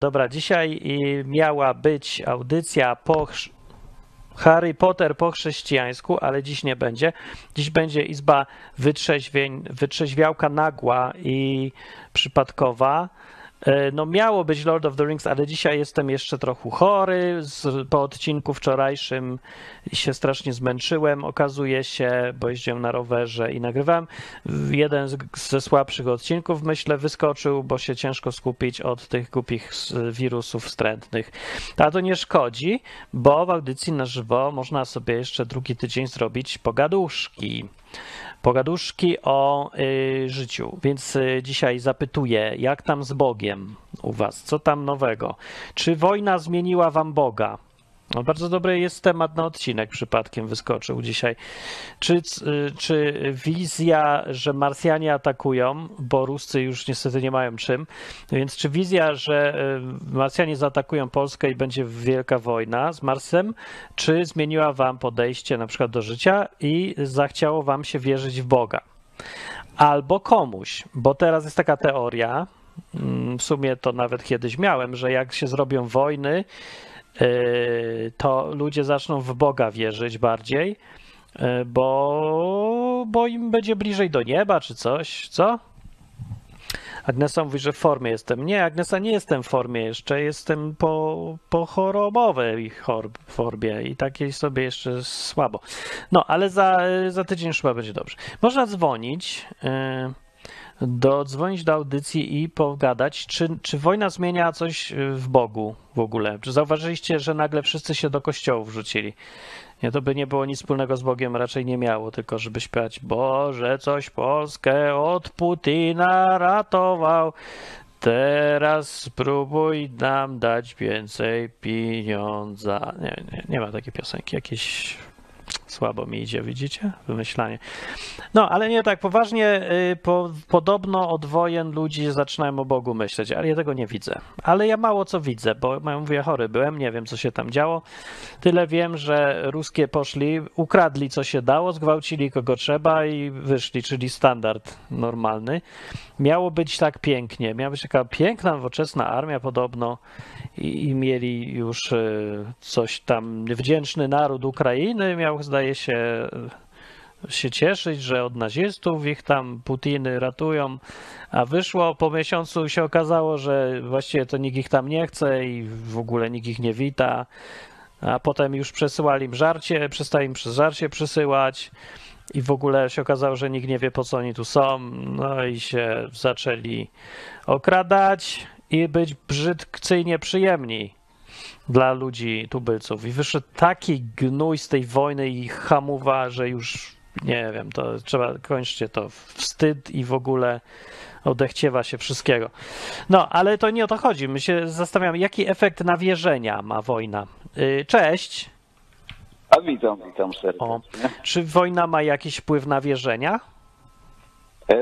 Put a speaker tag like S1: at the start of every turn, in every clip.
S1: Dobra, dzisiaj y, miała być audycja po Harry Potter po chrześcijańsku, ale dziś nie będzie. Dziś będzie izba wytrzeźwień, wytrzeźwiałka nagła i przypadkowa. E, No miało być Lord of the Rings, ale dzisiaj jestem jeszcze trochę chory. Z, po odcinku wczorajszym się strasznie zmęczyłem, okazuje się, bo jeździłem na rowerze i nagrywałem. Jeden z, ze słabszych odcinków, myślę, wyskoczył, bo się ciężko skupić od tych głupich wirusów wstrętnych. A to nie szkodzi, bo w audycji na żywo można sobie jeszcze drugi tydzień zrobić pogaduszki. Pogaduszki o y, życiu. Więc y, dzisiaj zapytuję, jak tam z Bogiem u Was? Co tam nowego? Czy wojna zmieniła Wam Boga? No, bardzo dobry jest temat na odcinek, przypadkiem wyskoczył dzisiaj. Czy, czy wizja, że Marsjanie atakują, bo Ruscy już niestety nie mają czym, więc czy wizja, że y, Marsjanie zaatakują Polskę i będzie wielka wojna z Marsem, czy zmieniła wam podejście na przykład do życia i zachciało wam się wierzyć w Boga? Albo komuś, bo teraz jest taka teoria, mm, w sumie to nawet kiedyś miałem, że jak się zrobią wojny, to ludzie zaczną w Boga wierzyć bardziej, y, bo, bo im będzie bliżej do nieba czy coś, co? Agnesa mówi, że w formie jestem. Nie, Agnesa, nie jestem w formie jeszcze, jestem po, po chorobowej chor- formie i takiej sobie jeszcze słabo. No, ale za, za tydzień chyba będzie dobrze. Można dzwonić, yy, do, dzwonić do audycji i pogadać, czy, czy wojna zmienia coś w Bogu w ogóle. Czy zauważyliście, że nagle wszyscy się do kościołów wrzucili? Nie, to by nie było nic wspólnego z Bogiem, raczej nie miało, tylko żeby śpiewać Boże, coś Polskę od Putina ratował. Teraz spróbuj nam dać więcej pieniądza. Nie, nie, nie ma takiej piosenki. Jakieś słabo mi idzie, widzicie? Wymyślanie. No, ale nie tak poważnie. y, Po, podobno od wojen ludzie zaczynają o Bogu myśleć, ale ja tego nie widzę. Ale ja mało co widzę, bo ja mówię, chory byłem, nie wiem, co się tam działo. Tyle wiem, że ruskie poszli, ukradli co się dało, zgwałcili kogo trzeba i wyszli, czyli standard normalny. Miało być tak pięknie, miała być taka piękna, nowoczesna armia podobno i, i mieli już y, coś tam, wdzięczny naród Ukrainy miał, zdaje się, się cieszyć, że od nazistów ich tam Putiny ratują, a wyszło po miesiącu się okazało, że właściwie to nikt ich tam nie chce i w ogóle nikt ich nie wita, a potem już przesyłali im żarcie, przestali im żarcie przysyłać i w ogóle się okazało, że nikt nie wie po co oni tu są, no i się zaczęli okradać i być brzydkcyjnie przyjemni dla ludzi tubylców. I wyszedł taki gnój z tej wojny i hamuwa, że już nie wiem, to trzeba, kończcie to. Wstyd i w ogóle odechciewa się wszystkiego. No, ale to nie o to chodzi. My się zastanawiamy, jaki efekt nawierzenia ma wojna. Yy, Cześć.
S2: A witam, witam
S1: O,
S2: serdecznie.
S1: czy wojna ma jakiś wpływ na wierzenia?
S2: E,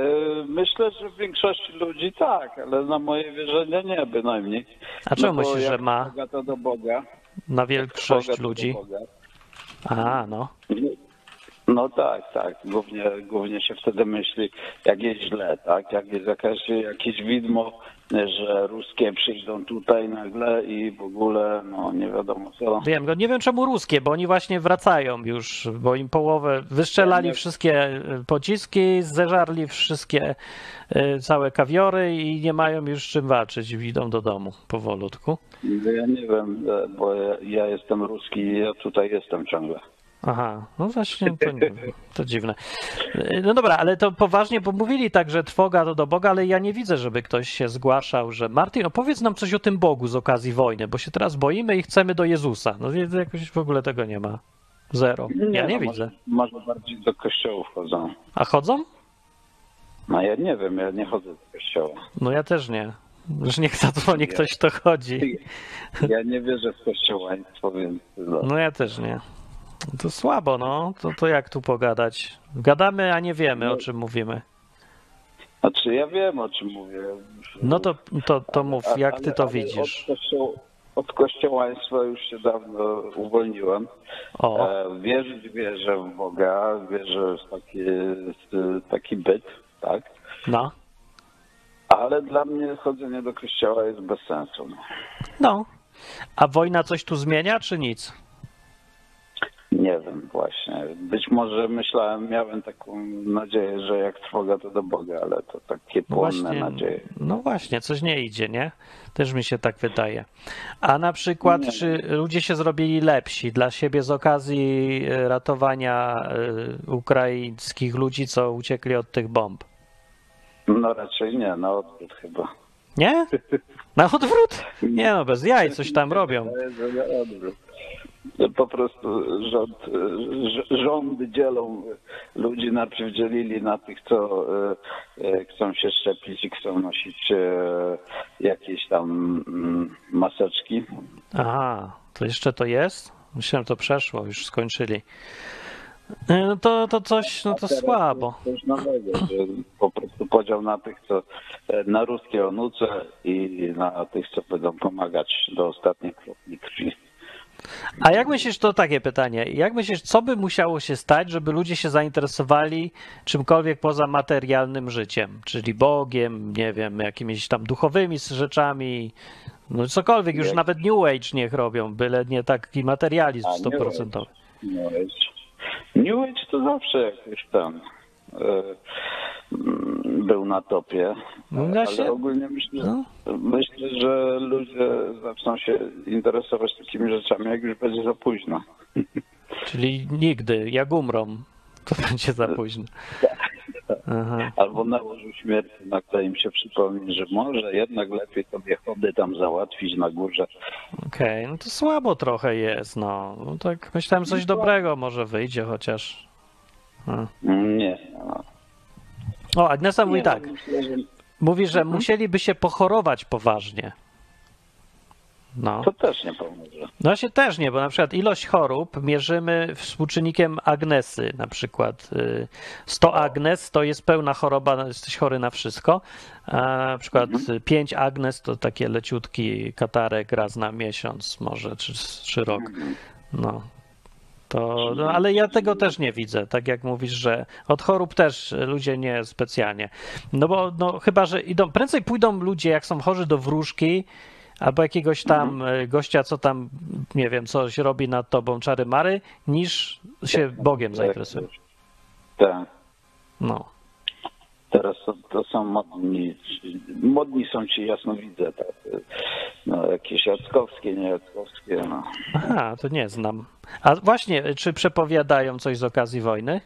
S2: myślę, że w większości ludzi tak, ale na moje wierzenia nie bynajmniej.
S1: A czemu
S2: bo
S1: myślisz, że ma
S2: Boga to do Boga.
S1: na
S2: Boga
S1: większość
S2: do
S1: ludzi?
S2: Boga.
S1: A, no.
S2: No tak, tak. Głównie, głównie się wtedy myśli, jak jest źle, tak? Jak jest jakaś, jakieś widmo, że ruskie przyjdą tutaj nagle i w ogóle, no nie wiadomo co.
S1: Wiem, go nie wiem czemu ruskie, bo oni właśnie wracają już, bo im połowę
S2: nie-
S1: wszystkie e, pociski, zeżarli wszystkie e, całe kawiory i nie mają już czym walczyć, idą do domu powolutku.
S2: Ja nie wiem, e, bo ja, ja jestem ruski i ja tutaj jestem ciągle.
S1: Aha, no właśnie, to, nie- to dziwne. No dobra, ale to poważnie, bo mówili tak, że trwoga to do Boga, ale ja nie widzę, żeby ktoś się zgłaszał, że Martin, opowiedz nam coś o tym Bogu z okazji wojny, bo się teraz boimy i chcemy do Jezusa. No jakoś w ogóle tego nie ma. Zero. Ja nie
S2: no,
S1: widzę.
S2: Może, bardziej do kościołów chodzą.
S1: A chodzą?
S2: No ja nie wiem, ja nie chodzę do kościoła.
S1: No ja też nie. Już niech zadzwoni ktoś, kto chodzi.
S2: Ja nie wierzę w kościołaństwo, więc no.
S1: No ja też nie. To słabo, no. To, to jak tu pogadać? Gadamy, a nie wiemy, o czym mówimy.
S2: Znaczy ja wiem o czym mówię.
S1: No to, to, to mów, jak
S2: ale-
S1: ty to widzisz?
S2: Od, kościoł, od kościołaństwa już się dawno uwolniłem.
S1: O,
S2: E, wierzyć wierzę w Boga, wierzę w taki, w taki byt, tak?
S1: no.
S2: Ale dla mnie chodzenie do kościoła jest bez sensu.
S1: No. A wojna coś tu zmienia, czy nic?
S2: Wiem właśnie. Być może myślałem, miałem taką nadzieję, że jak trwoga to do Boga, ale to takie
S1: No
S2: płonne
S1: właśnie,
S2: nadzieje.
S1: no właśnie, coś nie idzie, nie? Też mi się tak wydaje. A na przykład,
S2: Nie.
S1: czy ludzie się zrobili lepsi dla siebie z okazji e, ratowania e, ukraińskich ludzi, co uciekli od tych bomb?
S2: No raczej nie, na odwrót chyba.
S1: Nie? Na odwrót? Nie no, bez jaj, coś tam robią.
S2: Po prostu rząd, rz- rządy dzielą ludzi, najpierw dzielili na tych, co e, e, chcą się szczepić i chcą nosić e, jakieś tam mm, maseczki.
S1: Aha, to jeszcze to jest? Myślałem, to przeszło, już skończyli. E, No to, to coś, no to słabo.
S2: Coś nowego, po prostu podział na tych, co e, na ruskie onuce i na tych, co będą pomagać do ostatniej kropli krwi.
S1: A jak myślisz, to takie pytanie, jak myślisz, co by musiało się stać, żeby ludzie się zainteresowali czymkolwiek poza materialnym życiem, czyli Bogiem, nie wiem, jakimiś tam duchowymi rzeczami, no cokolwiek, już
S2: Jak-
S1: nawet New Age niech robią, byle nie taki materializm stuprocentowy.
S2: New Age. New Age to zawsze jakoś tam był na topie,
S1: No,
S2: ale
S1: ja się-
S2: ogólnie myślę,
S1: No.
S2: myślę, że ludzie zaczną się interesować takimi rzeczami, jak już będzie za późno.
S1: Czyli nigdy, jak umrą, to będzie za późno. Aha.
S2: Albo na łożu śmierci nagle im się przypomni, że może jednak lepiej sobie chody tam załatwić na górze.
S1: Okej, no to słabo trochę jest, no. no tak myślałem, coś dobrego może wyjdzie chociaż.
S2: Nie.
S1: O, Agnesa mówi
S2: Nie,
S1: tak,
S2: no, myślę, że
S1: mówi, że
S2: Mhm.
S1: musieliby się pochorować poważnie. No.
S2: To też nie pomoże.
S1: No właśnie też nie, bo na przykład ilość chorób mierzymy współczynnikiem Agnesy, na przykład y, 100 Agnes to jest pełna choroba, jesteś chory na wszystko, a na przykład
S2: Mhm.
S1: 5 Agnes to takie leciutki katarek raz na miesiąc może, czy, czy rok. No. To, no, ale ja tego też nie widzę, tak jak mówisz, że od chorób też ludzie nie specjalnie. No bo no, chyba, że idą, prędzej pójdą ludzie, jak są chorzy do wróżki, albo jakiegoś tam e, gościa, co tam, nie wiem, coś robi nad tobą czary mary, niż się Bogiem zainteresują.
S2: Tak.
S1: No.
S2: Teraz to, to są modni, modni są ci jasnowidze, tak. No, jakieś jackowskie, nie jackowskie, no.
S1: Aha, to nie znam. A właśnie, czy przepowiadają coś z okazji wojny?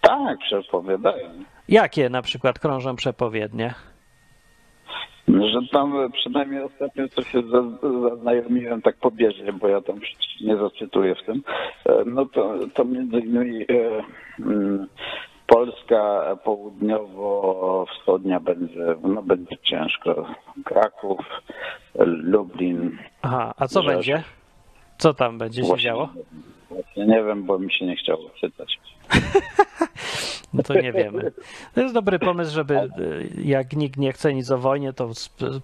S2: Tak, przepowiadają.
S1: Jakie na przykład krążą przepowiednie?
S2: Że tam przynajmniej ostatnio co się za- zaznajomiłem tak pobieżnie, bo ja tam nie zacytuję w tym, e, no to, to między innymi e, mm, Polska południowo-wschodnia będzie, no będzie ciężko. Kraków, Lublin.
S1: Aha, a co
S2: Rzesz.
S1: będzie? Co tam będzie się
S2: Właśnie-
S1: działo?
S2: Właśnie nie wiem, bo mi się nie chciało czytać.
S1: No to nie wiemy. To jest dobry pomysł, żeby y, jak nikt nie chce nic o wojnie, to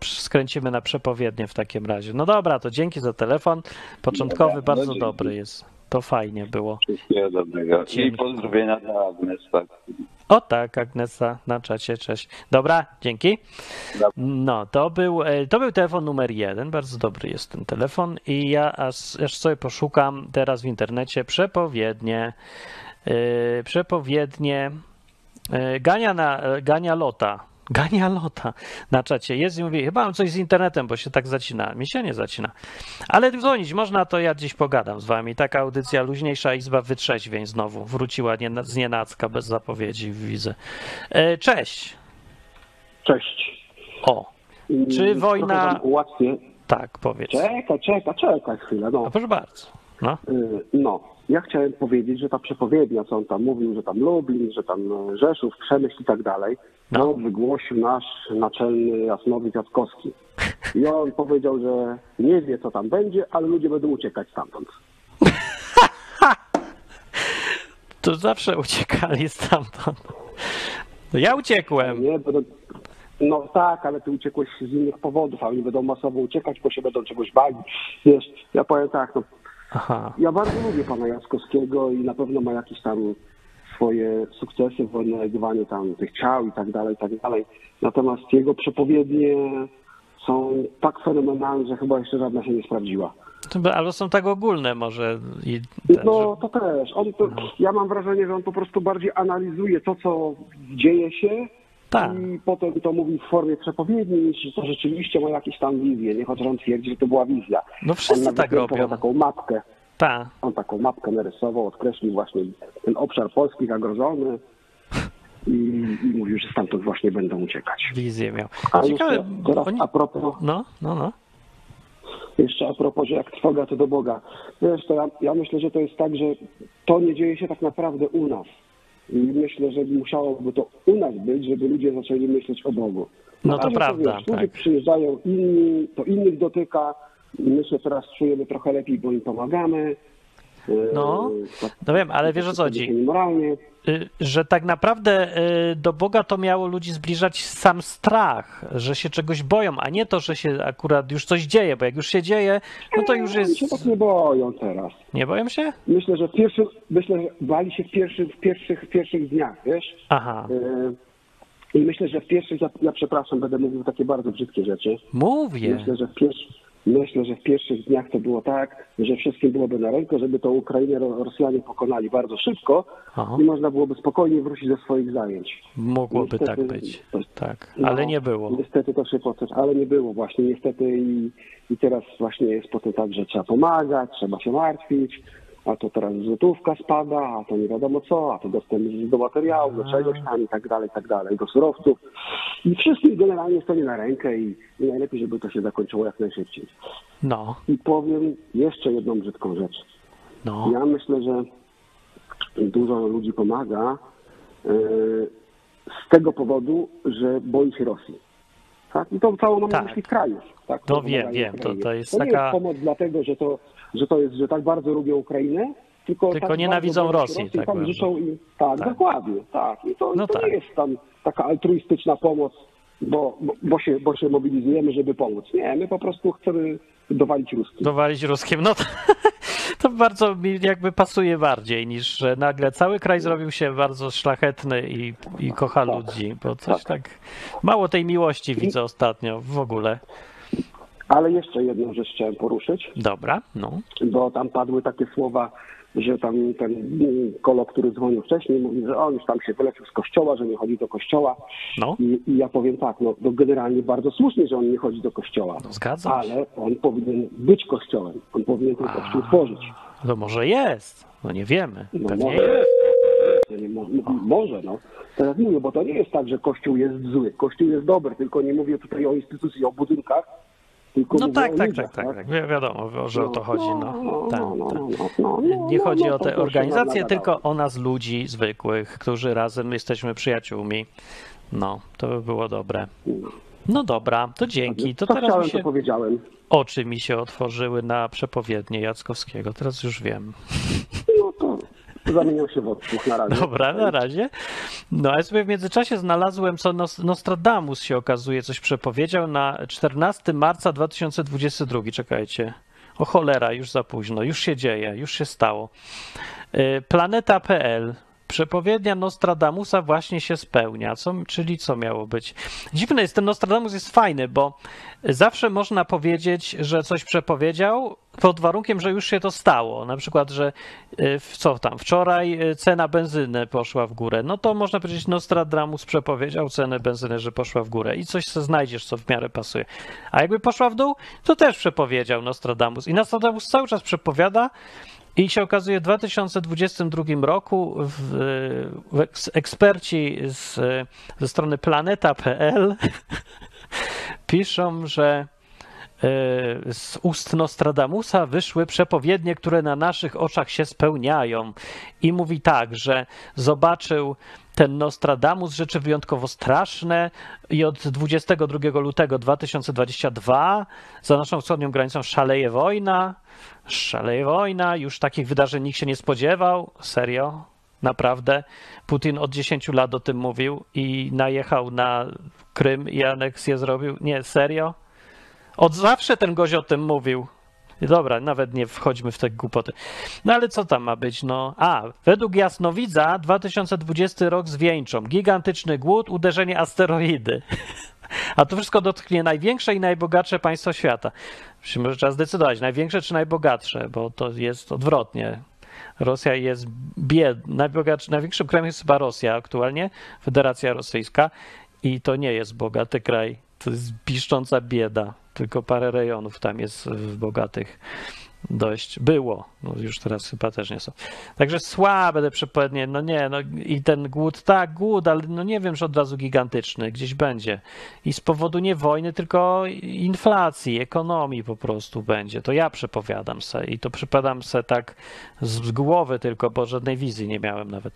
S1: skręcimy na przepowiednie w takim razie. No dobra, to dzięki za telefon. Początkowy
S2: no
S1: bardzo dobry jest. To fajnie było.
S2: Wszystkiego dobrego. I
S1: Dzięki.
S2: pozdrowienia dla Agnes. Tak.
S1: O tak, Agnesa na czacie, cześć. Dobra, dzięki. No, to był, e, to był telefon numer jeden. Bardzo dobry jest ten telefon. I ja aż, aż sobie poszukam teraz w internecie przepowiednie. Yy, przepowiednie yy, Gania, na, Gania Lota. Gania Lota na czacie jest i mówi, chyba mam coś z internetem, bo się tak zacina. Mi się nie zacina. Ale dzwonić można, to ja dziś pogadam z wami. Taka audycja luźniejsza Izba Wytrzeźwień znowu. Wróciła nie, z nienacka, bez zapowiedzi, widzę. E, Cześć.
S3: Cześć.
S1: O, Czy
S3: Mm,
S1: wojna-
S3: trochę wam Ułatwię.
S1: tak, powiedz.
S3: Czekaj, czekaj, czekaj chwilę. No.
S1: A proszę bardzo. No.
S3: Y, no, ja chciałem powiedzieć, że ta przepowiednia, co on tam mówił, że tam Lublin, że tam e, Rzeszów, Przemyśl i tak dalej,
S1: No.
S3: no. wygłosił nasz naczelny Jasnowic Jackowski. I on powiedział, że nie wie, co tam będzie, ale ludzie będą uciekać stamtąd.
S1: To zawsze uciekali stamtąd. No ja uciekłem.
S3: Nie będą... No tak, ale ty uciekłeś z innych powodów, a oni będą masowo uciekać, bo się będą czegoś bali. Wiesz, ja powiem tak, no,
S1: Aha.
S3: Ja bardzo lubię pana Jackowskiego i na pewno ma jakiś tam swoje sukcesy w odnajdywaniu tam tych ciał i tak dalej, i tak dalej. Natomiast jego przepowiednie są tak fenomenalne, że chyba jeszcze żadna się nie sprawdziła.
S1: Ale są tak ogólne może. I ten,
S3: No to też. On to, ja mam wrażenie, że on po prostu bardziej analizuje to, co dzieje się
S1: Tak.
S3: i potem to mówi w formie przepowiedni, niż to rzeczywiście ma jakieś tam wizje, nie? Chociaż on twierdzi, że to była wizja.
S1: No wszyscy
S3: on
S1: tak robią.
S3: taką mapkę.
S1: Tak.
S3: On taką mapkę narysował, odkreślił właśnie ten obszar Polski zagrożony i, i mówił, że stamtąd właśnie będą uciekać.
S1: Wizję miał.
S3: A
S1: Ciekawe,
S3: jeszcze teraz
S1: oni...
S3: a propos,
S1: No, no, no.
S3: jeszcze a propos, że jak trwoga to do Boga. Wiesz, to ja, ja myślę, że to jest tak, że to nie dzieje się tak naprawdę u nas. Myślę, że musiałoby to u nas być, żeby ludzie zaczęli myśleć o Bogu.
S1: No to prawda,
S3: Wiesz, ludzie
S1: tak.
S3: przyjeżdżają inni, to innych dotyka. My się teraz czujemy trochę lepiej, bo im pomagamy.
S1: No, No wiem, ale wiesz o co chodzi. Y, Że tak naprawdę y, do Boga to miało ludzi zbliżać sam strach, że się czegoś boją, a nie to, że się akurat już coś dzieje, bo jak już się dzieje, no to już
S3: Oni się
S1: jest.
S3: tak nie boją teraz.
S1: Nie boją się?
S3: Myślę, że w pierwszym, myślę, że bali się w pierwszych, w pierwszych, w pierwszych dniach, wiesz?
S1: Aha.
S3: Eee, I myślę, że w pierwszych, ja, ja przepraszam, będę mówił takie bardzo brzydkie rzeczy.
S1: Mówię.
S3: Myślę, że w pierwszych, myślę, że w pierwszych dniach to było tak, że wszystkim byłoby na rękę, żeby tą Ukrainę Ro- Rosjanie pokonali bardzo szybko
S1: Aha.
S3: i można byłoby spokojnie wrócić do swoich zajęć.
S1: Mogłoby
S3: Niestety-
S1: tak być.
S3: to-
S1: Tak,
S3: No,
S1: ale nie było.
S3: Niestety to się potem, ale nie było właśnie niestety i, i teraz właśnie jest potem tak, że trzeba pomagać, trzeba się martwić, a to teraz złotówka spada, a to nie wiadomo co, a to dostęp do materiału, do czegoś tam i tak dalej, i tak dalej, do surowców. I wszystkim generalnie jest to nie na rękę i, i najlepiej, żeby to się zakończyło jak najszybciej.
S1: No,
S3: I powiem jeszcze jedną brzydką rzecz.
S1: no.
S3: Ja myślę, że dużo ludzi pomaga e, z tego powodu, że boi się Rosji. Tak? I to całą mam
S1: Tak.
S3: na myśli krajów. Tak? To
S1: wiem, wiem, to- to jest
S3: to nie
S1: taka-
S3: jest pomoc dlatego, że to, że to jest, że tak bardzo lubią Ukrainę, tylko,
S1: Tylko
S3: tak
S1: nienawidzą Rosji,
S3: się
S1: tak bardzo.
S3: życzą im, tak,
S1: Tak.
S3: dokładnie, tak. I to,
S1: No
S3: to
S1: tak.
S3: nie jest tam taka altruistyczna pomoc, bo, bo, bo, się, bo się mobilizujemy, żeby pomóc. Nie, my po prostu chcemy dowalić Ruski.
S1: Dowalić ruskim. No to, to bardzo mi jakby pasuje bardziej niż, że nagle cały kraj zrobił się bardzo szlachetny i, i kocha
S3: Tak.
S1: ludzi, bo coś tak mało tej miłości widzę ostatnio w ogóle.
S3: Ale jeszcze jedną rzecz chciałem poruszyć.
S1: Dobra, no.
S3: bo tam padły takie słowa, że tam ten kolo, który dzwonił wcześniej, mówi, że on już tam się wyleczył z kościoła, że nie chodzi do kościoła.
S1: No,
S3: I, i ja powiem tak, no, no generalnie bardzo słusznie, że on nie chodzi do kościoła.
S1: no zgadzam się.
S3: Ale on powinien być kościołem. On powinien ten kościół tworzyć.
S1: To może jest, no nie wiemy.
S3: No,
S1: Pewnie
S3: może,
S1: jest.
S3: To nie mo- no, może, no. Teraz mówię, bo to nie jest tak, że kościół jest zły. Kościół jest dobry, tylko nie mówię tutaj o instytucji, o budynkach, tylko
S1: No tak, tak,
S3: ludziach,
S1: tak, tak, tak. Wi- Wiadomo, że o to chodzi. No, tak,
S3: no, no,
S1: tak.
S3: no, no, no,
S1: Nie
S3: no,
S1: chodzi
S3: no,
S1: o
S3: to
S1: te organizacje, tylko o nas ludzi zwykłych, którzy razem jesteśmy przyjaciółmi. No, to by było dobre. No dobra, to dzięki. To
S3: Co
S1: teraz
S3: chciałem,
S1: mi się
S3: to powiedziałem.
S1: oczy mi się otworzyły na przepowiednie Jackowskiego. Teraz już wiem.
S3: To zamienią się w odsłuch na razie.
S1: Dobra, na razie. No, ale sobie w międzyczasie znalazłem, co Nos- Nostradamus się okazuje, coś przepowiedział na 14 marca 2022. Czekajcie. O cholera, już za późno. Już się dzieje, już się stało. Y, Planeta.pl. Przepowiednia Nostradamusa właśnie się spełnia. Co, czyli co miało być? Dziwne jest, ten Nostradamus jest fajny, bo zawsze można powiedzieć, że coś przepowiedział pod warunkiem, że już się to stało. Na przykład, że y, co tam, wczoraj y, cena benzyny poszła w górę. No to można powiedzieć, Nostradamus przepowiedział cenę benzyny, że poszła w górę i coś znajdziesz, co w miarę pasuje. A jakby poszła w dół, to też przepowiedział Nostradamus. I Nostradamus cały czas przepowiada, i się okazuje, w 2022 roku w, w eks- eksperci z, ze strony planeta.pl piszą, że e, z ust Nostradamusa wyszły przepowiednie, które na naszych oczach się spełniają. I mówi tak, że zobaczył ten Nostradamus rzeczy wyjątkowo straszne i od 22 lutego 2022 za naszą wschodnią granicą szaleje wojna. Szaleje wojna, już takich wydarzeń nikt się nie spodziewał. Serio? Naprawdę? Putin od 10 lat o tym mówił i najechał na Krym i aneksję zrobił? Nie, serio? Od zawsze ten gość o tym mówił. Dobra, nawet nie wchodźmy w te głupoty. No ale co tam ma być? No, a, według Jasnowidza 2020 rok zwieńczą. Gigantyczny głód, uderzenie asteroidy. A to wszystko dotknie największe i najbogatsze państwo świata. Może trzeba zdecydować, największe czy najbogatsze, bo to jest odwrotnie. Rosja jest bied... Najbogatszy, największym krajem jest chyba Rosja aktualnie, Federacja Rosyjska i to nie jest bogaty kraj. To jest piszcząca bieda. Tylko parę rejonów tam jest bogatych dość było. No już teraz chyba też nie są. Także słabe te przepowiednie, no nie, no i ten głód, tak, głód, ale no nie wiem, że od razu gigantyczny gdzieś będzie. I z powodu nie wojny, tylko inflacji, ekonomii po prostu będzie. To ja przepowiadam se i to przepowiadam se tak z głowy tylko, bo żadnej wizji nie miałem nawet.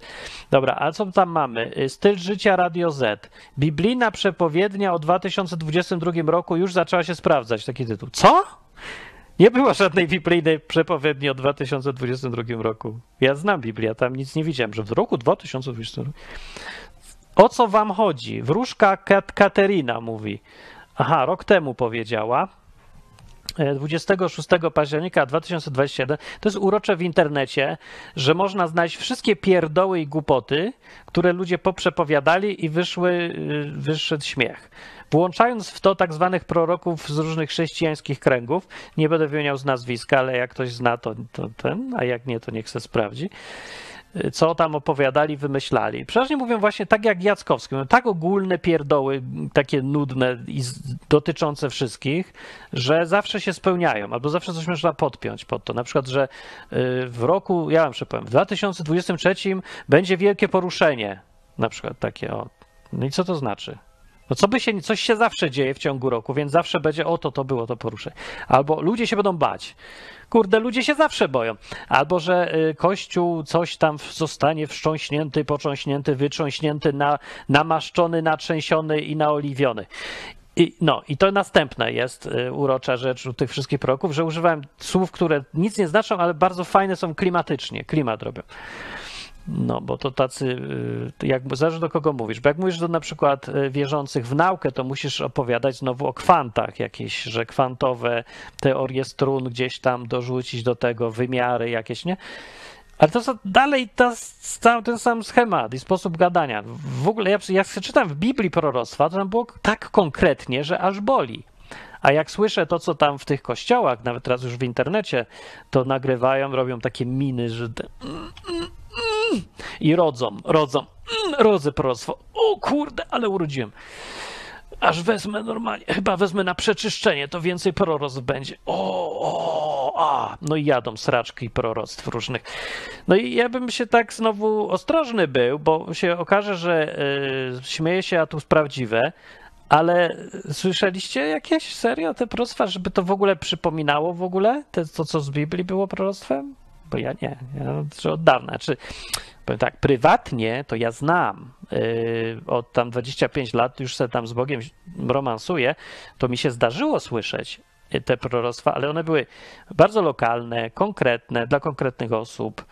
S1: Dobra, a co tam mamy? Styl życia Radio Z. Biblijna przepowiednia o 2022 roku już zaczęła się sprawdzać. Taki tytuł. Co? Nie było żadnej biblijnej przepowiedni o 2022 roku. Ja znam Biblię, tam nic nie widziałem, że w roku 2022. O co wam chodzi? Wróżka Kat Katerina mówi. Aha, rok temu powiedziała. 26 e, października 2021 to jest urocze w internecie, że można znaleźć wszystkie pierdoły i głupoty, które ludzie poprzepowiadali i wyszły, y, wyszedł śmiech. Włączając w to tak zwanych proroków z różnych chrześcijańskich kręgów, nie będę wymieniał z nazwiska, ale jak ktoś zna, to, to ten, a jak nie, to niech se sprawdzi co tam opowiadali, wymyślali. Przeważnie mówią właśnie tak jak Jackowski, mówią tak ogólne pierdoły, takie nudne i dotyczące wszystkich, że zawsze się spełniają, albo zawsze coś można podpiąć pod to. Na przykład, że y, w roku, ja wam przepowiem, w 2023 będzie wielkie poruszenie, na przykład takie, o. No i co to znaczy? No co by się, coś się zawsze dzieje w ciągu roku, więc zawsze będzie, o to, było to poruszenie. Albo ludzie się będą bać. Kurde, ludzie się zawsze boją. Albo, że y, Kościół coś tam zostanie wstrząśnięty, potrząśnięty, wytrząśnięty, na, namaszczony, natrzęsiony i naoliwiony. I, no, i to następne jest y, urocza rzecz u tych wszystkich proroków, że używałem słów, które nic nie znaczą, ale bardzo fajne są klimatycznie, klimat robią. No, bo to tacy, y, jak zależy do kogo mówisz, bo jak mówisz do na przykład y, wierzących w naukę, to musisz opowiadać znowu o kwantach jakieś, że kwantowe teorie strun gdzieś tam dorzucić do tego, wymiary jakieś, nie? Ale to są dalej ta, ten sam schemat i sposób gadania. W ogóle, jak, jak czytam w Biblii proroctwa, to tam było tak konkretnie, że aż boli. A jak słyszę to, co tam w tych kościołach, nawet teraz już w internecie, to nagrywają, robią takie miny, że i rodzą, rodzą, mm, rodzę proroctwo. O kurde, ale urodziłem. Aż wezmę normalnie, chyba wezmę na przeczyszczenie, to więcej proroctw będzie. O, o, a. No i jadą sraczki proroctw różnych. No i ja bym się tak znowu ostrożny był, bo się okaże, że y, śmieje się, a tu prawdziwe. Ale słyszeliście jakieś serio te proroctwa, żeby to w ogóle przypominało w ogóle te, to, co z Biblii było proroctwem? Bo ja nie, ja od dawna. Czy powiem tak, prywatnie to ja znam yy, od tam 25 lat, już se tam z Bogiem romansuję, to mi się zdarzyło słyszeć te proroctwa, ale one były bardzo lokalne, konkretne, dla konkretnych osób.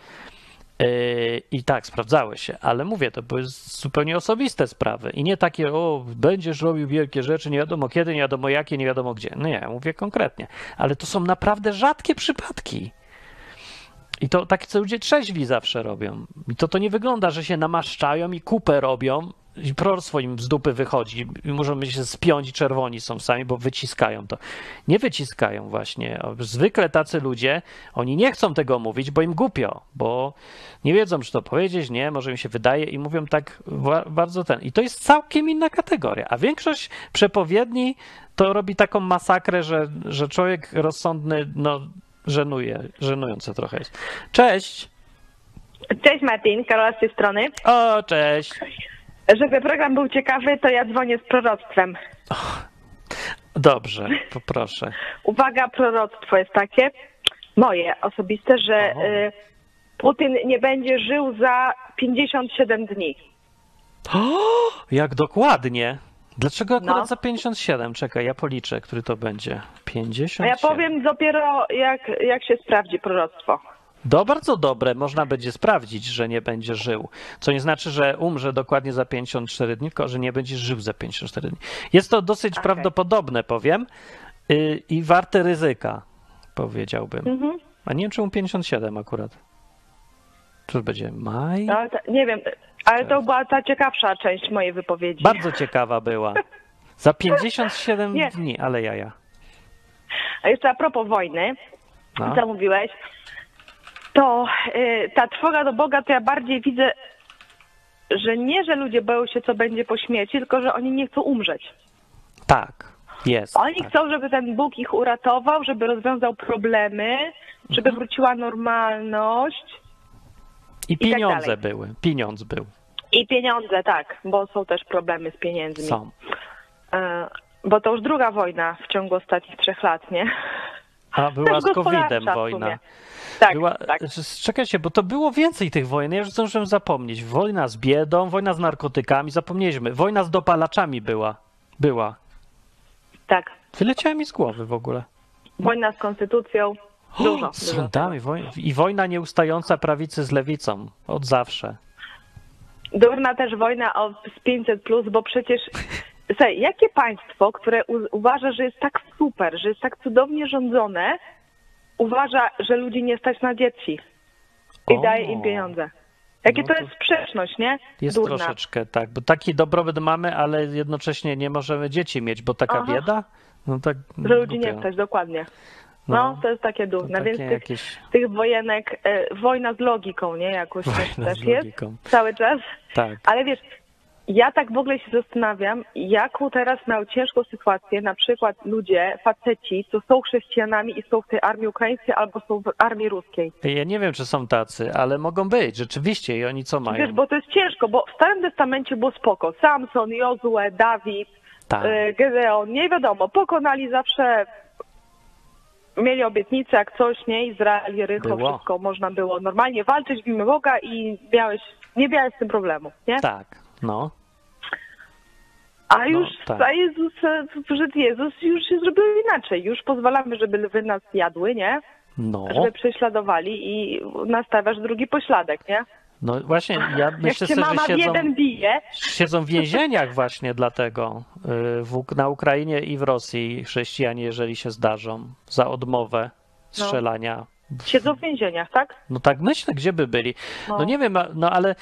S1: Yy, I tak, sprawdzały się, ale mówię, to były zupełnie osobiste sprawy i nie takie, o, będziesz robił wielkie rzeczy, nie wiadomo kiedy, nie wiadomo jakie, nie wiadomo gdzie. No nie, mówię konkretnie, ale to są naprawdę rzadkie przypadki. I to takie, co ludzie trzeźwi zawsze robią. I to to nie wygląda, że się namaszczają i kupę robią i proroctwo im z dupy wychodzi i muszą być spiąć i czerwoni są sami, bo wyciskają to. Nie wyciskają właśnie. Zwykle tacy ludzie, oni nie chcą tego mówić, bo im głupio, bo nie wiedzą, czy to powiedzieć, nie, może im się wydaje i mówią tak bardzo ten. I to jest całkiem inna kategoria. A większość przepowiedni to robi taką masakrę, że, że człowiek rozsądny, no żenuje, żenujące trochę jest. Cześć!
S4: Cześć Martin, Karola z tej strony.
S1: O, cześć!
S4: Żeby program był ciekawy, to ja dzwonię z proroctwem.
S1: dobrze, poproszę.
S4: Uwaga, proroctwo jest takie, moje osobiste, że y, Putin nie będzie żył za 57 dni.
S1: O, jak dokładnie! Dlaczego akurat no. za 57? Czekaj, ja policzę, który to będzie. 50.
S4: A ja powiem dopiero, jak, jak się sprawdzi proroctwo.
S1: Do bardzo dobre, można będzie sprawdzić, że nie będzie żył. Co nie znaczy, że umrze dokładnie za 54 dni, tylko że nie będzie żył za 54 dni. Jest to dosyć okay. prawdopodobne, powiem, yy, i warte ryzyka. powiedziałbym.
S4: Mhm.
S1: A nie wiem, czemu 57 akurat. To będzie maj?
S4: Ta, nie wiem, ale to była ta ciekawsza część mojej wypowiedzi.
S1: Bardzo ciekawa była. Za 57
S4: Nie.
S1: dni, ale jaja.
S4: A jeszcze a propos wojny,
S1: No.
S4: co mówiłeś, to y, ta trwoga do Boga, to ja bardziej widzę, że nie, że ludzie boją się, co będzie po śmierci, tylko że oni nie chcą umrzeć.
S1: Tak, jest.
S4: Oni
S1: tak.
S4: chcą, żeby ten Bóg ich uratował, żeby rozwiązał problemy, żeby
S1: Mhm.
S4: wróciła normalność
S1: I
S4: tak
S1: pieniądze
S4: dalej.
S1: były. Pieniądz był.
S4: i pieniądze, tak, bo są też problemy z pieniędzmi.
S1: Są.
S4: E, Bo to już druga wojna w ciągu ostatnich trzech lat, nie?
S1: A była z COVID-em wojna.
S4: Tak,
S1: Była,
S4: tak.
S1: Czekajcie, bo to było więcej tych wojen. Ja już zdążyłem zapomnieć. Wojna z biedą, wojna z narkotykami, zapomnieliśmy. Wojna z dopalaczami była. Była.
S4: tak.
S1: Wyleciała mi z głowy w ogóle.
S4: Wojna z konstytucją. Dużo.
S1: Z
S4: dużo.
S1: sądami. Woj... I wojna nieustająca prawicy z lewicą. Od zawsze.
S4: Durna też wojna o z 500, plus, bo przecież. Słuchaj, jakie państwo, które u- uważa, że jest tak super, że jest tak cudownie rządzone, uważa, że ludzi nie stać na dzieci i
S1: O.
S4: daje im pieniądze? Jakie
S1: No
S4: to
S1: to
S4: jest sprzeczność, nie?
S1: Jest
S4: Durna.
S1: troszeczkę tak, bo taki dobrobyt mamy, ale jednocześnie nie możemy dzieci mieć, bo taka
S4: Aha.
S1: bieda? No tak.
S4: Że ludzi nie stać, dokładnie.
S1: No.
S4: No, to jest takie durne, więc tych,
S1: jakieś
S4: tych wojenek, e, wojna z logiką, nie? Jakoś też,
S1: Wojna z
S4: też jest cały czas.
S1: tak.
S4: Ale wiesz, ja tak w ogóle się zastanawiam, jaką teraz mają ciężką sytuację na przykład ludzie, faceci, co są chrześcijanami i są w tej armii ukraińskiej albo są w armii ruskiej.
S1: Ja nie wiem, czy są tacy, ale mogą być, rzeczywiście. I oni co mają?
S4: Wiesz, bo to jest ciężko, bo w Starym Testamencie było spoko. Samson, Jozue, Dawid,
S1: tak.
S4: e, Gedeon, nie wiadomo, pokonali zawsze, mieli obietnicę, jak coś, nie, Izrael, Jericho,
S1: Było.
S4: wszystko można było normalnie walczyć w imię Boga i miałeś, nie miałeś z tym problemu, nie?
S1: Tak, no.
S4: A już
S1: tak.
S4: a Jezus, przed Jezus już się zrobił inaczej. Już pozwalamy, żeby lwy nas jadły, nie?
S1: No,
S4: Żeby prześladowali i nastawiasz drugi pośladek, nie?
S1: No właśnie, ja myślę sobie, że siedzą, siedzą w więzieniach właśnie dlatego y, w, na Ukrainie i w Rosji chrześcijanie, jeżeli się zdarzą za odmowę
S4: No.
S1: strzelania.
S4: Siedzą w więzieniach, tak?
S1: No tak myślę, gdzie by byli. No,
S4: No.
S1: nie wiem, no ale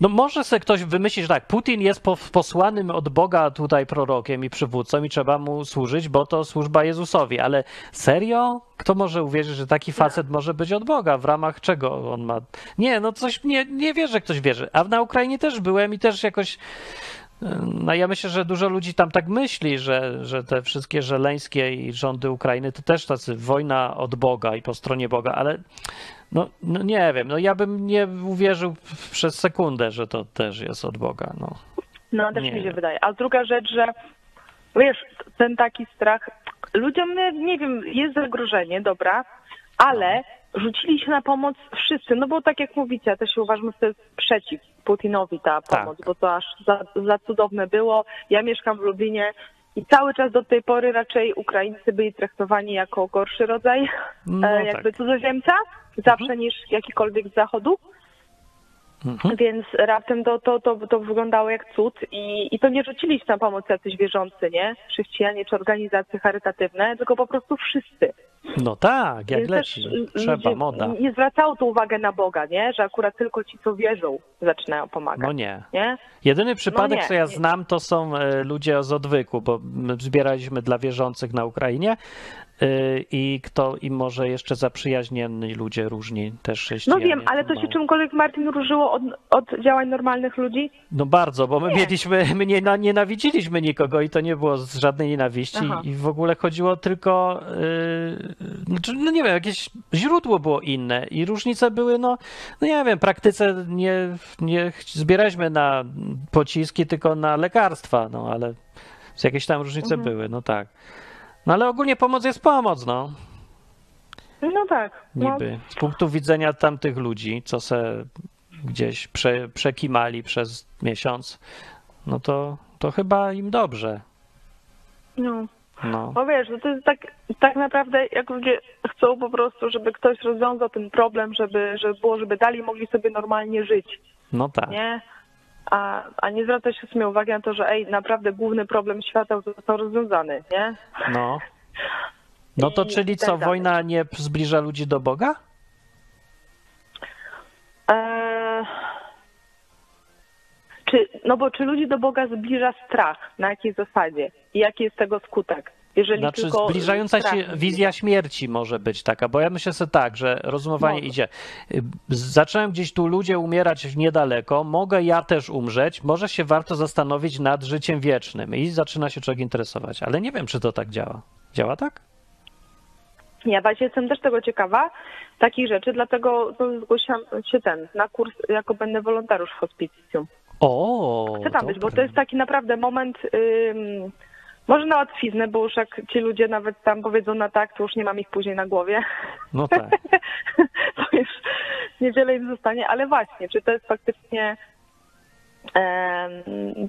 S1: no może sobie ktoś wymyślić, że tak, Putin jest po, posłanym od Boga tutaj prorokiem i przywódcą i trzeba mu służyć, bo to służba Jezusowi, ale serio? Kto może uwierzyć, że taki facet może być od Boga? W ramach czego on ma... Nie, no coś, nie, nie wierzę, że ktoś wierzy. A na Ukrainie też byłem i też jakoś... No ja myślę, że dużo ludzi tam tak myśli, że, że te wszystkie żeleńskie i rządy Ukrainy to też tacy wojna od Boga i po stronie Boga, ale no, no nie wiem, no ja bym nie uwierzył przez sekundę, że to też jest od Boga. No.
S4: No, też
S1: Nie.
S4: mi się wydaje. A druga rzecz, że wiesz, ten taki strach, ludziom, nie, nie wiem, jest zagrożenie, dobra, ale rzucili się na pomoc wszyscy, no bo tak jak mówicie, ja też się uważam, że to jest przeciw Putinowi ta
S1: Tak.
S4: pomoc, bo to aż za, za cudowne było. Ja mieszkam w Lublinie i cały czas do tej pory raczej Ukraińcy byli traktowani jako gorszy rodzaj
S1: No
S4: e, jakby
S1: tak.
S4: cudzoziemca, zawsze niż jakikolwiek z zachodu.
S1: Mhm.
S4: Więc raptem to, to, to, to wyglądało jak cud i, i to nie rzucili się na pomoc jacyś wierzący, nie? Chrześcijanie czy organizacje charytatywne, tylko po prostu wszyscy.
S1: No tak, jak leci.
S4: l-
S1: Trzeba,
S4: ludzie
S1: moda.
S4: Nie zwracało to uwagę na Boga, nie? Że akurat tylko ci, co wierzą, zaczynają pomagać,
S1: No nie.
S4: nie?
S1: Jedyny przypadek,
S4: nie,
S1: co ja znam, to są e, ludzie z odwyku, bo my zbieraliśmy dla wierzących na Ukrainie e, i kto i może jeszcze zaprzyjaźnieni ludzie różni też
S4: No
S1: chrześcijanie.
S4: wiem, ale to się czymkolwiek Martin różyło od, od działań normalnych ludzi?
S1: No bardzo, bo my
S4: Nie.
S1: mieliśmy, my nie, na- nienawidziliśmy nikogo i to nie było z żadnej nienawiści
S4: Aha.
S1: i w ogóle chodziło tylko, yy, znaczy, no nie wiem, jakieś źródło było inne i różnice były, no, no nie wiem, w praktyce nie, nie zbieraliśmy na pociski, tylko na lekarstwa, no ale jakieś tam różnice
S4: Mhm.
S1: były, no tak. No ale ogólnie pomoc jest pomoc, no,
S4: No tak. No,
S1: niby. Z punktu widzenia tamtych ludzi, co se gdzieś prze, przekimali przez miesiąc, no to, to chyba im dobrze.
S4: no.
S1: No.
S4: No wiesz, no to jest tak, tak naprawdę jak ludzie chcą po prostu, żeby ktoś rozwiązał ten problem, żeby, żeby było, żeby dalej mogli sobie normalnie żyć,
S1: No tak.
S4: nie? A, a nie zwraca się w sumie uwagi na to, że ej, naprawdę główny problem świata został rozwiązany, nie?
S1: No. No to
S4: I-
S1: czyli
S4: tak
S1: co,
S4: dalej.
S1: wojna nie zbliża ludzi do Boga?
S4: Eee, czy, no bo czy ludzi do Boga zbliża strach? Na jakiej zasadzie? I jaki jest tego skutek? Jeżeli
S1: Znaczy
S4: tylko
S1: zbliżająca
S4: strach
S1: się wizja śmierci może być taka, bo ja myślę sobie tak, że rozumowanie
S4: Może.
S1: idzie. Zacząłem gdzieś tu ludzie umierać niedaleko, mogę ja też umrzeć, może się warto zastanowić nad życiem wiecznym i zaczyna się człowiek interesować, ale nie wiem, czy to tak działa. Działa tak?
S4: Ja właśnie jestem też tego ciekawa, takich rzeczy, dlatego no, zgłosiłam się ten, na kurs, jako będę wolontariusz w hospicjum.
S1: O,
S4: Chcę tam być, bo to jest taki naprawdę moment, ym, może na łatwiznę, bo już jak ci ludzie nawet tam powiedzą na tak, to już nie mam ich później na głowie.
S1: No tak.
S4: to już niewiele im zostanie, ale właśnie, czy to jest faktycznie,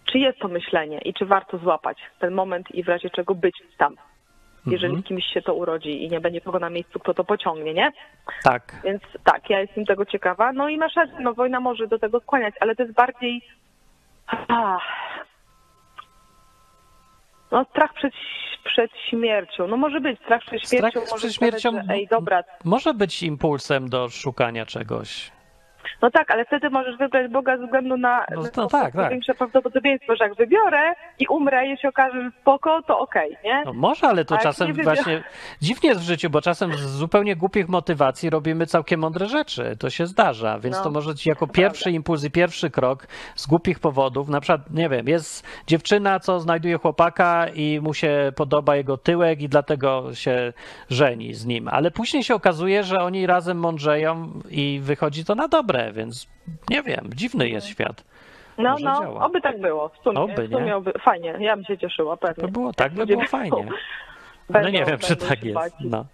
S4: czy jest to myślenie i czy warto złapać ten moment i w razie czego być tam, jeżeli
S1: Mhm.
S4: kimś się to urodzi i nie będzie kogo na miejscu, kto to pociągnie, nie?
S1: Tak.
S4: Więc tak, ja jestem tego ciekawa. No i masz rację, no wojna może do tego skłaniać, ale to jest bardziej ah, no strach przed, przed śmiercią. No może być strach przed
S1: Strach
S4: śmiercią.
S1: przed
S4: może
S1: śmiercią
S4: że, Ej, dobra,
S1: może być impulsem do szukania czegoś.
S4: No tak, ale wtedy możesz wybrać Boga ze względu na,
S1: No to tak, tak.
S4: większe prawdopodobieństwo, że jak wybiorę i umrę i się okaże, że spoko, to okej, nie?
S1: No może, ale to
S4: A
S1: czasem właśnie dziwnie jest w życiu, bo czasem z zupełnie głupich motywacji robimy całkiem mądre rzeczy. To się zdarza, więc
S4: No,
S1: to może ci jako pierwszy
S4: prawda.
S1: impuls i pierwszy krok z głupich powodów, na przykład, nie wiem, jest dziewczyna, co znajduje chłopaka i mu się podoba jego tyłek i dlatego się żeni z nim, ale później się okazuje, że oni razem mądrzeją i wychodzi to na dobre, więc nie wiem, dziwny jest świat.
S4: No,
S1: może
S4: no,
S1: działa.
S4: oby tak było. W sumie,
S1: Oby,
S4: w sumie oby, fajnie, ja bym się cieszyła pewnie.
S1: To było tak, by było fajnie.
S4: będą-
S1: Ale nie wiem, czy tak jest. No,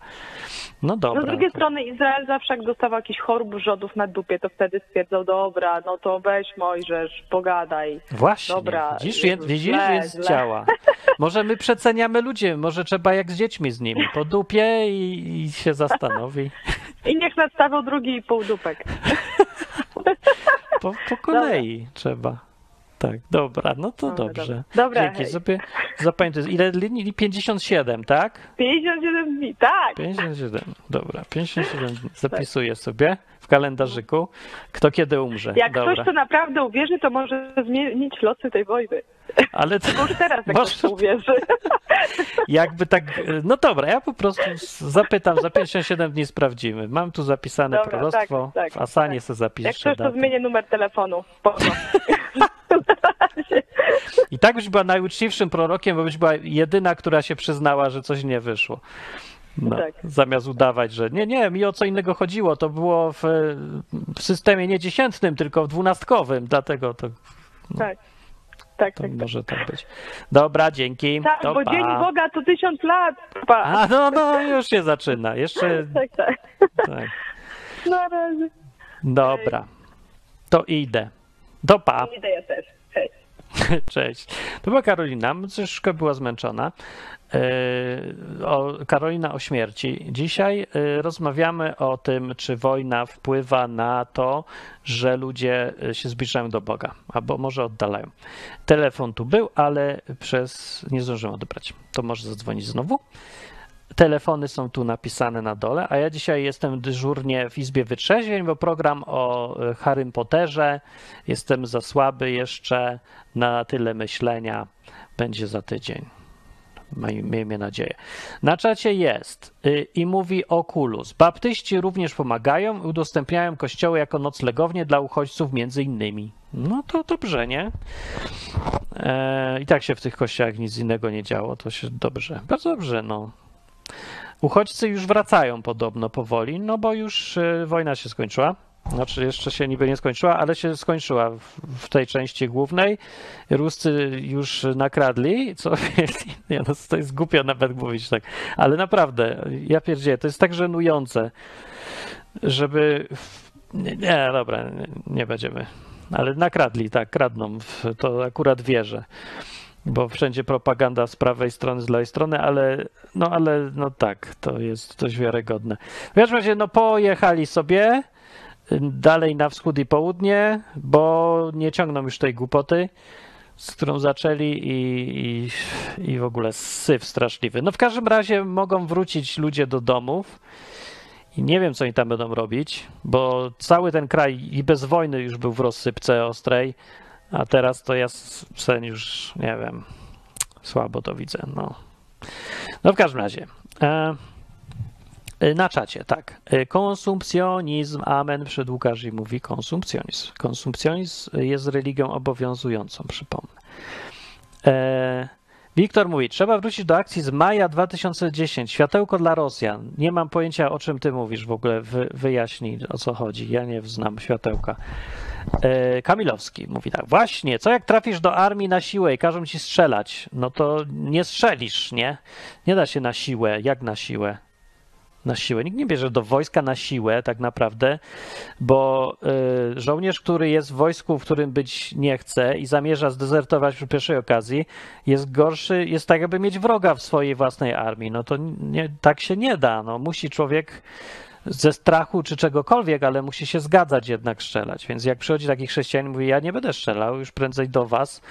S1: no dobra.
S4: No z drugiej strony Izrael zawsze jak dostawał jakichś chorób rzodów na dupie, to wtedy stwierdzał, dobra, no to weź Mojżesz, pogadaj.
S1: Właśnie.
S4: Dobra,
S1: widzisz,
S4: Jezus,
S1: jest, widzisz
S4: źle,
S1: więc
S4: źle.
S1: działa. Może my przeceniamy ludzi, może trzeba jak z dziećmi z nimi, po dupie i, i się zastanowi.
S4: I niech nadstawią drugi półdupek.
S1: Po, po kolei trzeba. Tak, dobra, no to
S4: Dobra,
S1: dobrze.
S4: dobra.
S1: Dzięki sobie. Zapamiętaj, ile linii? 57, tak?
S4: 57 dni, tak.
S1: 57, dobra, 57 dni. Zapisuję sobie w kalendarzyku, kto kiedy umrze.
S4: Jak
S1: dobra.
S4: ktoś to naprawdę uwierzy, to może zmienić losy tej wojny.
S1: Ale to,
S4: już teraz jak to uwierzy.
S1: Jakby tak. No dobra, ja po prostu zapytam, za 57 dni sprawdzimy. Mam tu zapisane
S4: Dobra,
S1: proroctwo.
S4: tak, tak,
S1: w Asanie
S4: tak.
S1: sobie zapiszę.
S4: Jak ktoś to zmienię numer telefonu.
S1: I tak byś była najuczciwszym prorokiem, bo byś była jedyna, która się przyznała, że coś nie wyszło. No,
S4: Tak.
S1: Zamiast udawać, że nie, nie, mi o co innego chodziło. To było w, w systemie nie dziesiętnym, tylko w dwunastkowym, dlatego to,
S4: Tak. Tak,
S1: to
S4: tak, tak.
S1: może tak być. Dobra, dzięki.
S4: Tak,
S1: to
S4: bo
S1: pa.
S4: Dzień Boga to tysiąc lat. Pa.
S1: A no, no, już się zaczyna. Jeszcze.
S4: Tak, tak.
S1: Tak.
S4: Na razie.
S1: Dobra. To idę. Do pa.
S4: Idę ja też.
S1: Cześć. To była Karolina, troszkę była zmęczona. Yy, O, Karolina o śmierci. Dzisiaj yy, rozmawiamy o tym, czy wojna wpływa na to, że ludzie yy, się zbliżają do Boga, albo może oddalają. Telefon tu był, ale przez nie zdążyłem odebrać. To może zadzwonić znowu. Telefony są tu napisane na dole, a ja dzisiaj jestem dyżurnie w Izbie Wytrzeźwień, bo program o e, Harrym Potterze jestem za słaby jeszcze na tyle myślenia. Będzie za tydzień. Miejmy nadzieję. Na czacie jest y, i mówi Oculus. Baptyści również pomagają i udostępniają kościoły jako noclegownie dla uchodźców między innymi. No to dobrze, nie? E, I tak się w tych kościołach nic innego nie działo, to się dobrze. Bardzo dobrze, no. Uchodźcy już wracają podobno powoli, no bo już e, wojna się skończyła. Znaczy jeszcze się niby nie skończyła, ale się skończyła w, tej części głównej. Ruscy już nakradli, co nie, no, to jest głupio nawet mówić tak, ale naprawdę, ja pierdzielę, to jest tak żenujące, żeby... Nie, dobra, nie, nie będziemy. Ale nakradli, tak, kradną, to akurat wierzę bo wszędzie propaganda z prawej strony, z lewej strony, ale no, ale no tak, to jest dość wiarygodne. W każdym razie, no pojechali sobie y, dalej na wschód i południe, bo nie ciągną już tej głupoty. z którą zaczęli i, i, i w ogóle syf straszliwy. No w każdym razie mogą wrócić ludzie do domów i nie wiem, co oni tam będą robić, bo cały ten kraj i bez wojny już był w rozsypce ostrej, a teraz to ja sen już, nie wiem, słabo to widzę, no. No w każdym razie. E, na czacie, tak. E, konsumpcjonizm, amen, przed Łukasz i mówi konsumpcjonizm. Konsumpcjonizm jest religią obowiązującą, przypomnę. E, Wiktor mówi, trzeba wrócić do akcji z maja 2010. Światełko dla Rosjan. Nie mam pojęcia, o czym ty mówisz w ogóle. Wy, wyjaśnij, o co chodzi. Ja nie znam światełka. E, Kamilowski mówi tak, właśnie, co jak trafisz do armii na siłę i każą ci strzelać, no to nie strzelisz, nie? Nie da się na siłę. Jak na siłę? na siłę. Nikt nie bierze do wojska na siłę, tak naprawdę, bo y, żołnierz, który jest w wojsku, w którym być nie chce i zamierza zdezertować przy pierwszej okazji, jest gorszy, jest tak, jakby mieć wroga w swojej własnej armii. No to nie, tak się nie da. No, musi człowiek ze strachu czy czegokolwiek, ale musi się zgadzać jednak strzelać. Więc jak przychodzi taki chrześcijanin i mówi, ja nie będę strzelał, już prędzej do was,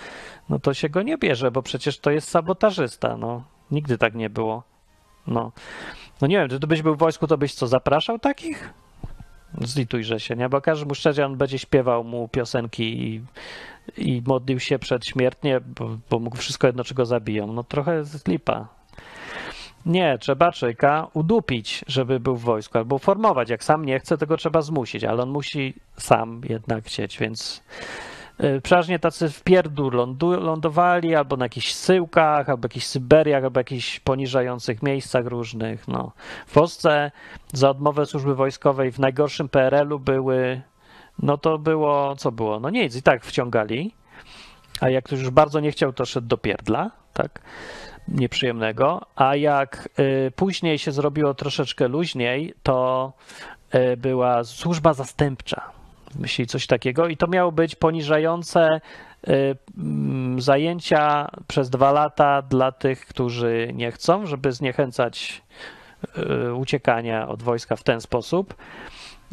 S1: no to się go nie bierze, bo przecież to jest sabotażysta. No, nigdy tak nie było. No. No nie wiem, czy byś był w wojsku, to byś co, zapraszał takich? Zlitujże się, nie? Bo każdy muszczecian będzie śpiewał mu piosenki i, i modlił się przedśmiertnie, bo, bo mógł wszystko jedno, czego zabiją. No trochę zlipa. Nie, trzeba człowieka udupić, żeby był w wojsku, albo formować. Jak sam nie chce, tego trzeba zmusić, ale on musi sam jednak chcieć, więc Y, przeważnie tacy w pierdół lądowali albo na jakichś syłkach, albo jakichś Syberiach, albo jakichś poniżających miejscach różnych. No. W Polsce za odmowę służby wojskowej w najgorszym PRL-u były, no to było, co było? No nic, i tak wciągali, a jak ktoś już bardzo nie chciał, to szedł do pierdla, tak, nieprzyjemnego, a jak y, później się zrobiło troszeczkę luźniej, to y, była służba zastępcza myśli coś takiego i to miało być poniżające y, zajęcia przez dwa lata dla tych, którzy nie chcą, żeby zniechęcać uciekania od wojska w ten sposób.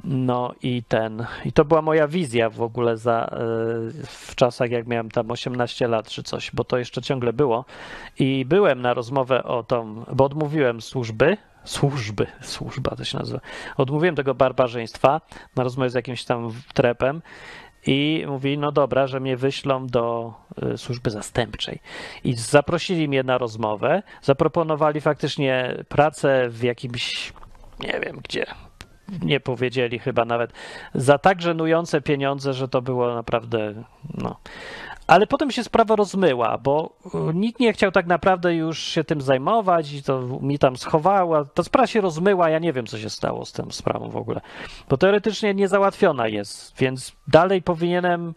S1: No i ten, i to była moja wizja w ogóle za, y, w czasach, jak miałem tam 18 lat czy coś, bo to jeszcze ciągle było. I byłem na rozmowę o tą, bo odmówiłem służby, służby, służba to się nazywa. Odmówiłem tego barbarzyństwa na rozmowę z jakimś tam trepem i mówi, no dobra, że mnie wyślą do y, służby zastępczej. I zaprosili mnie na rozmowę, zaproponowali faktycznie pracę w jakimś, nie wiem gdzie, nie powiedzieli chyba nawet, za tak żenujące pieniądze, że to było naprawdę, no. Ale potem się sprawa rozmyła, bo e, nikt nie chciał tak naprawdę już się tym zajmować i to mi tam schowała. Ta sprawa się rozmyła, ja nie wiem, co się stało z tą sprawą w ogóle. Bo teoretycznie niezałatwiona jest, więc dalej powinienem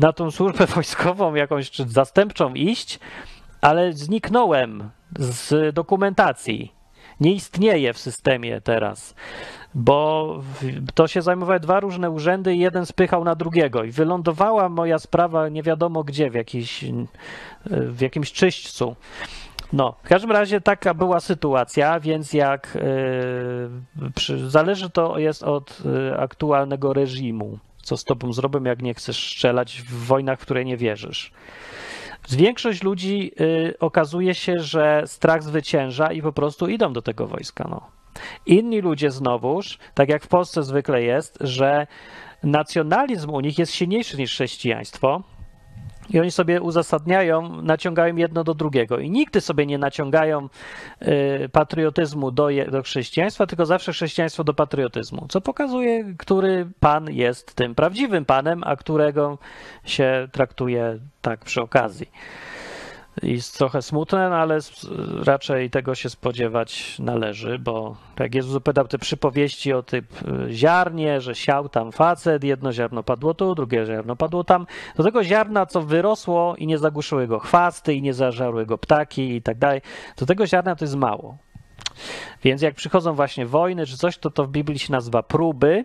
S1: na tą służbę wojskową jakąś czy zastępczą iść, ale zniknąłem z dokumentacji. Nie istnieje w systemie teraz bo to się zajmowały dwa różne urzędy i jeden spychał na drugiego i wylądowała moja sprawa nie wiadomo gdzie, w, jakiś, w jakimś czyśćcu. No, w każdym razie taka była sytuacja, więc jak yy, przy, zależy to jest od yy, aktualnego reżimu, co z tobą zrobią, jak nie chcesz strzelać w wojnach, w które nie wierzysz. Większość ludzi yy, okazuje się, że strach zwycięża i po prostu idą do tego wojska. No. Inni ludzie znowuż, tak jak w Polsce zwykle jest, że nacjonalizm u nich jest silniejszy niż chrześcijaństwo. I oni sobie uzasadniają, naciągają jedno do drugiego. I nigdy sobie nie naciągają y, patriotyzmu do, do chrześcijaństwa, tylko zawsze chrześcijaństwo do patriotyzmu. Co pokazuje, który pan jest tym prawdziwym panem, a którego się traktuje tak przy okazji jest trochę smutne, no ale raczej tego się spodziewać należy, bo jak Jezus opowiadał te przypowieści o tym y, ziarnie, że siał tam facet, jedno ziarno padło tu, drugie ziarno padło tam, do tego ziarna, co wyrosło i nie zagłuszyły go chwasty i nie zażarły go ptaki i tak dalej, do tego ziarna to jest mało. Więc jak przychodzą właśnie wojny czy coś, to to w Biblii się nazywa próby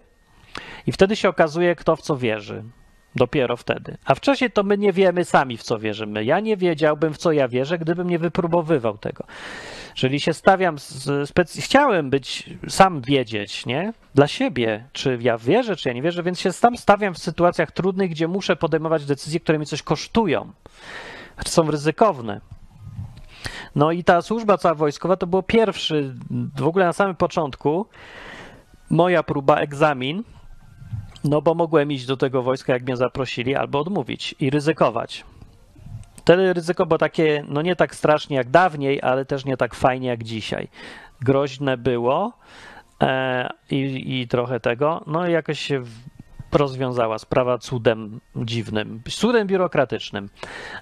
S1: i wtedy się okazuje, kto w co wierzy. Dopiero wtedy. A wcześniej to my nie wiemy sami, w co wierzymy. Ja nie wiedziałbym, w co ja wierzę, gdybym nie wypróbowywał tego. Czyli się stawiam, z, chciałem być, sam wiedzieć, nie? Dla siebie, czy ja wierzę, czy ja nie wierzę, więc się tam stawiam w sytuacjach trudnych, gdzie muszę podejmować decyzje, które mi coś kosztują, są ryzykowne. No i ta służba cała wojskowa to było pierwszy, w ogóle na samym początku, moja próba egzamin, no bo mogłem iść do tego wojska, jak mnie zaprosili, albo odmówić i ryzykować. Wtedy ryzyko było takie, no nie tak strasznie jak dawniej, ale też nie tak fajnie jak dzisiaj. Groźne było e, i, i trochę tego, no i jakoś się rozwiązała sprawa cudem dziwnym, cudem biurokratycznym.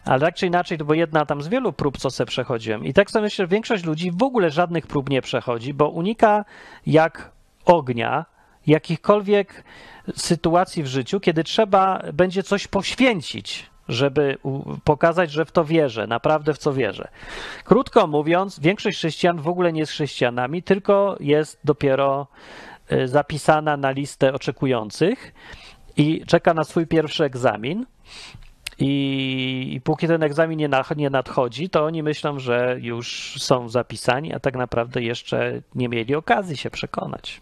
S1: Ale tak czy inaczej, to była jedna tam z wielu prób, co se przechodziłem. I tak sobie myślę, że większość ludzi w ogóle żadnych prób nie przechodzi, bo unika jak ognia jakichkolwiek sytuacji w życiu, kiedy trzeba będzie coś poświęcić, żeby pokazać, że w to wierzę, naprawdę w co wierzę. Krótko mówiąc, większość chrześcijan w ogóle nie jest chrześcijanami, tylko jest dopiero y, zapisana na listę oczekujących i czeka na swój pierwszy egzamin. I, póki ten egzamin nie, nach- nie nadchodzi, to oni myślą, że już są zapisani, a tak naprawdę jeszcze nie mieli okazji się przekonać.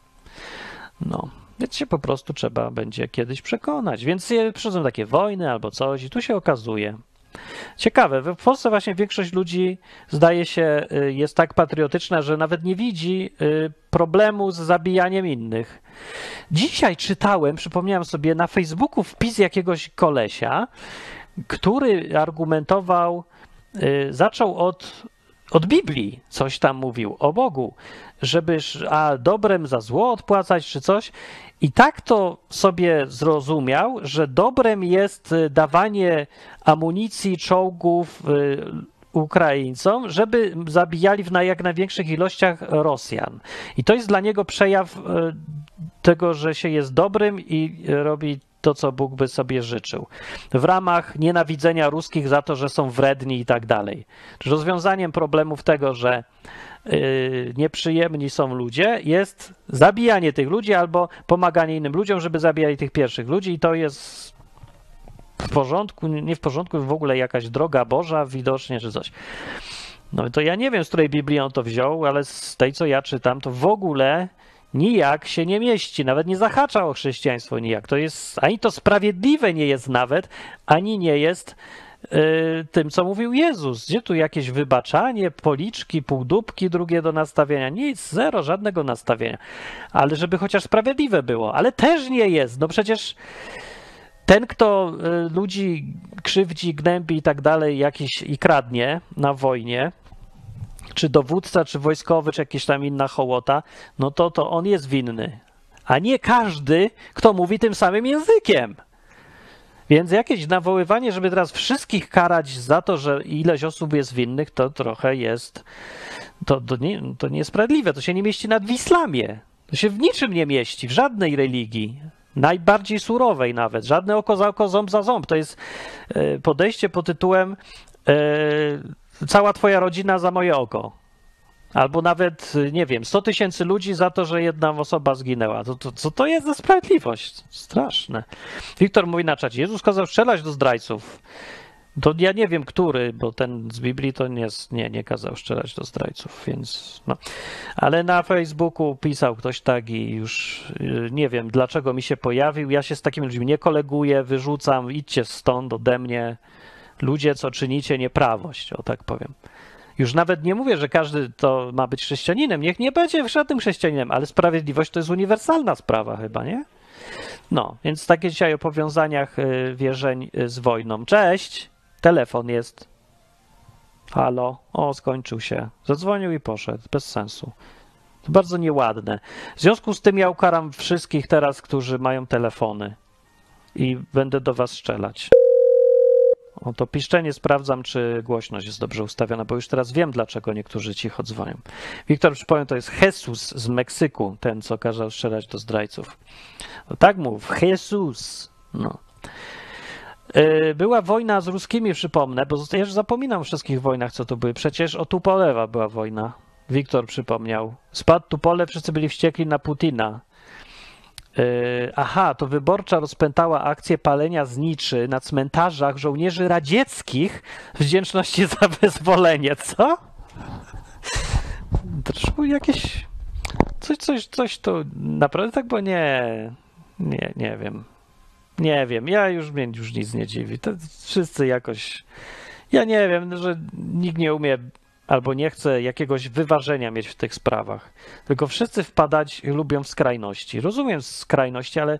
S1: No, więc się po prostu trzeba będzie kiedyś przekonać. Więc przychodzą takie wojny albo coś i tu się okazuje. Ciekawe, w Polsce właśnie większość ludzi zdaje się y, jest tak patriotyczna, że nawet nie widzi y, problemu z zabijaniem innych. Dzisiaj czytałem, przypomniałem sobie na Facebooku wpis jakiegoś kolesia, który argumentował, y, zaczął od, od Biblii, coś tam mówił o Bogu, żebyś a dobrem za zło odpłacać czy coś. I tak to sobie zrozumiał, że dobrem jest y, dawanie amunicji, czołgów y, Ukraińcom, żeby zabijali w jak największych ilościach Rosjan. I to jest dla niego przejaw y, tego, że się jest dobrym i robi to, co Bóg by sobie życzył. W ramach nienawidzenia ruskich za to, że są wredni i tak dalej. Rozwiązaniem problemów tego, że yy, nieprzyjemni są ludzie, jest zabijanie tych ludzi albo pomaganie innym ludziom, żeby zabijali tych pierwszych ludzi i to jest w porządku, nie w porządku, w ogóle jakaś droga Boża widocznie, czy coś. No to ja nie wiem, z której Biblii on to wziął, ale z tej, co ja czytam, to w ogóle nijak się nie mieści, nawet nie zahacza o chrześcijaństwo nijak. To jest, ani to sprawiedliwe nie jest nawet, ani nie jest y, tym, co mówił Jezus. Gdzie tu jakieś wybaczanie, policzki, półdubki drugie do nastawienia? Nic, zero, żadnego nastawienia. Ale żeby chociaż sprawiedliwe było. Ale też nie jest. No przecież ten, kto y, ludzi krzywdzi, gnębi i tak dalej, jakiś i kradnie na wojnie, czy dowódca, czy wojskowy, czy jakaś tam inna hołota, no to, to on jest winny. A nie każdy, kto mówi tym samym językiem. Więc jakieś nawoływanie, żeby teraz wszystkich karać za to, że ileś osób jest winnych, to trochę jest. To, to, nie, to niesprawiedliwe. To się nie mieści nawet w islamie. To się w niczym nie mieści, w żadnej religii. Najbardziej surowej nawet. Żadne oko za oko, ząb za ząb. To jest e, podejście pod tytułem e, cała twoja rodzina za moje oko. Albo nawet, nie wiem, 100 tysięcy ludzi za to, że jedna osoba zginęła. To, to, co to jest za sprawiedliwość? Straszne. Wiktor mówi na czacie, Jezus kazał strzelać do zdrajców. To ja nie wiem, który, bo ten z Biblii to nie, nie, nie kazał strzelać do zdrajców, więc no. Ale na Facebooku pisał ktoś tak i już y, nie wiem, dlaczego mi się pojawił. Ja się z takimi ludźmi nie koleguję, wyrzucam, idźcie stąd ode mnie. Ludzie, co czynicie nieprawość, o tak powiem. Już nawet nie mówię, że każdy to ma być chrześcijaninem. Niech nie będzie żadnym chrześcijaninem, ale sprawiedliwość to jest uniwersalna sprawa chyba, nie? No, więc takie dzisiaj o powiązaniach y, wierzeń y, z wojną. Cześć! Telefon jest. Halo? O, skończył się. Zadzwonił i poszedł. Bez sensu. To bardzo nieładne. W związku z tym ja ukaram wszystkich teraz, którzy mają telefony. I będę do was strzelać. O to piszczenie sprawdzam, czy głośność jest dobrze ustawiona, bo już teraz wiem, dlaczego niektórzy cicho dzwonią. Wiktor, przypomnę, to jest Jesus z Meksyku, ten, co kazał strzelać do zdrajców. No tak mów, Jesus. No. Yy, Była wojna z ruskimi, przypomnę, bo ja już zapominam o wszystkich wojnach, co to były. Przecież o Tupolewa była wojna. Wiktor przypomniał. Spadł Tupolew, wszyscy byli wściekli na Putina. Yy, aha, to wyborcza rozpętała akcję palenia zniczy na cmentarzach żołnierzy radzieckich wdzięczności za wyzwolenie. Co? Trzeba jakieś. Coś, coś, coś to naprawdę tak, bo nie. Nie, nie wiem. Nie wiem. Ja już mnie już nic nie dziwi. To wszyscy jakoś. Ja nie wiem, że nikt nie umie albo nie chce jakiegoś wyważenia mieć w tych sprawach. Tylko wszyscy wpadać lubią w skrajności. Rozumiem skrajności, ale.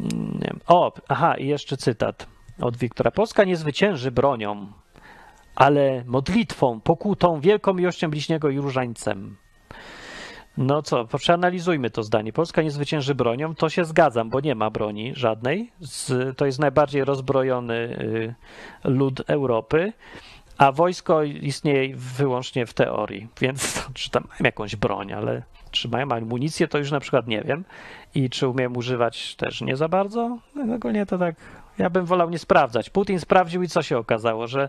S1: Nie wiem. O, aha, i jeszcze cytat od Wiktora. Polska nie zwycięży bronią, ale modlitwą, pokutą, wielką miłością bliźniego i różańcem. No co, przeanalizujmy to zdanie. Polska nie zwycięży bronią, to się zgadzam, bo nie ma broni żadnej. Z, to jest najbardziej rozbrojony y, lud Europy, a wojsko istnieje wyłącznie w teorii, więc czy tam mają jakąś broń, ale czy mają amunicję, to już na przykład nie wiem. I czy umiem używać też nie za bardzo. No, ogólnie to tak ja bym wolał nie sprawdzać. Putin sprawdził i co się okazało, że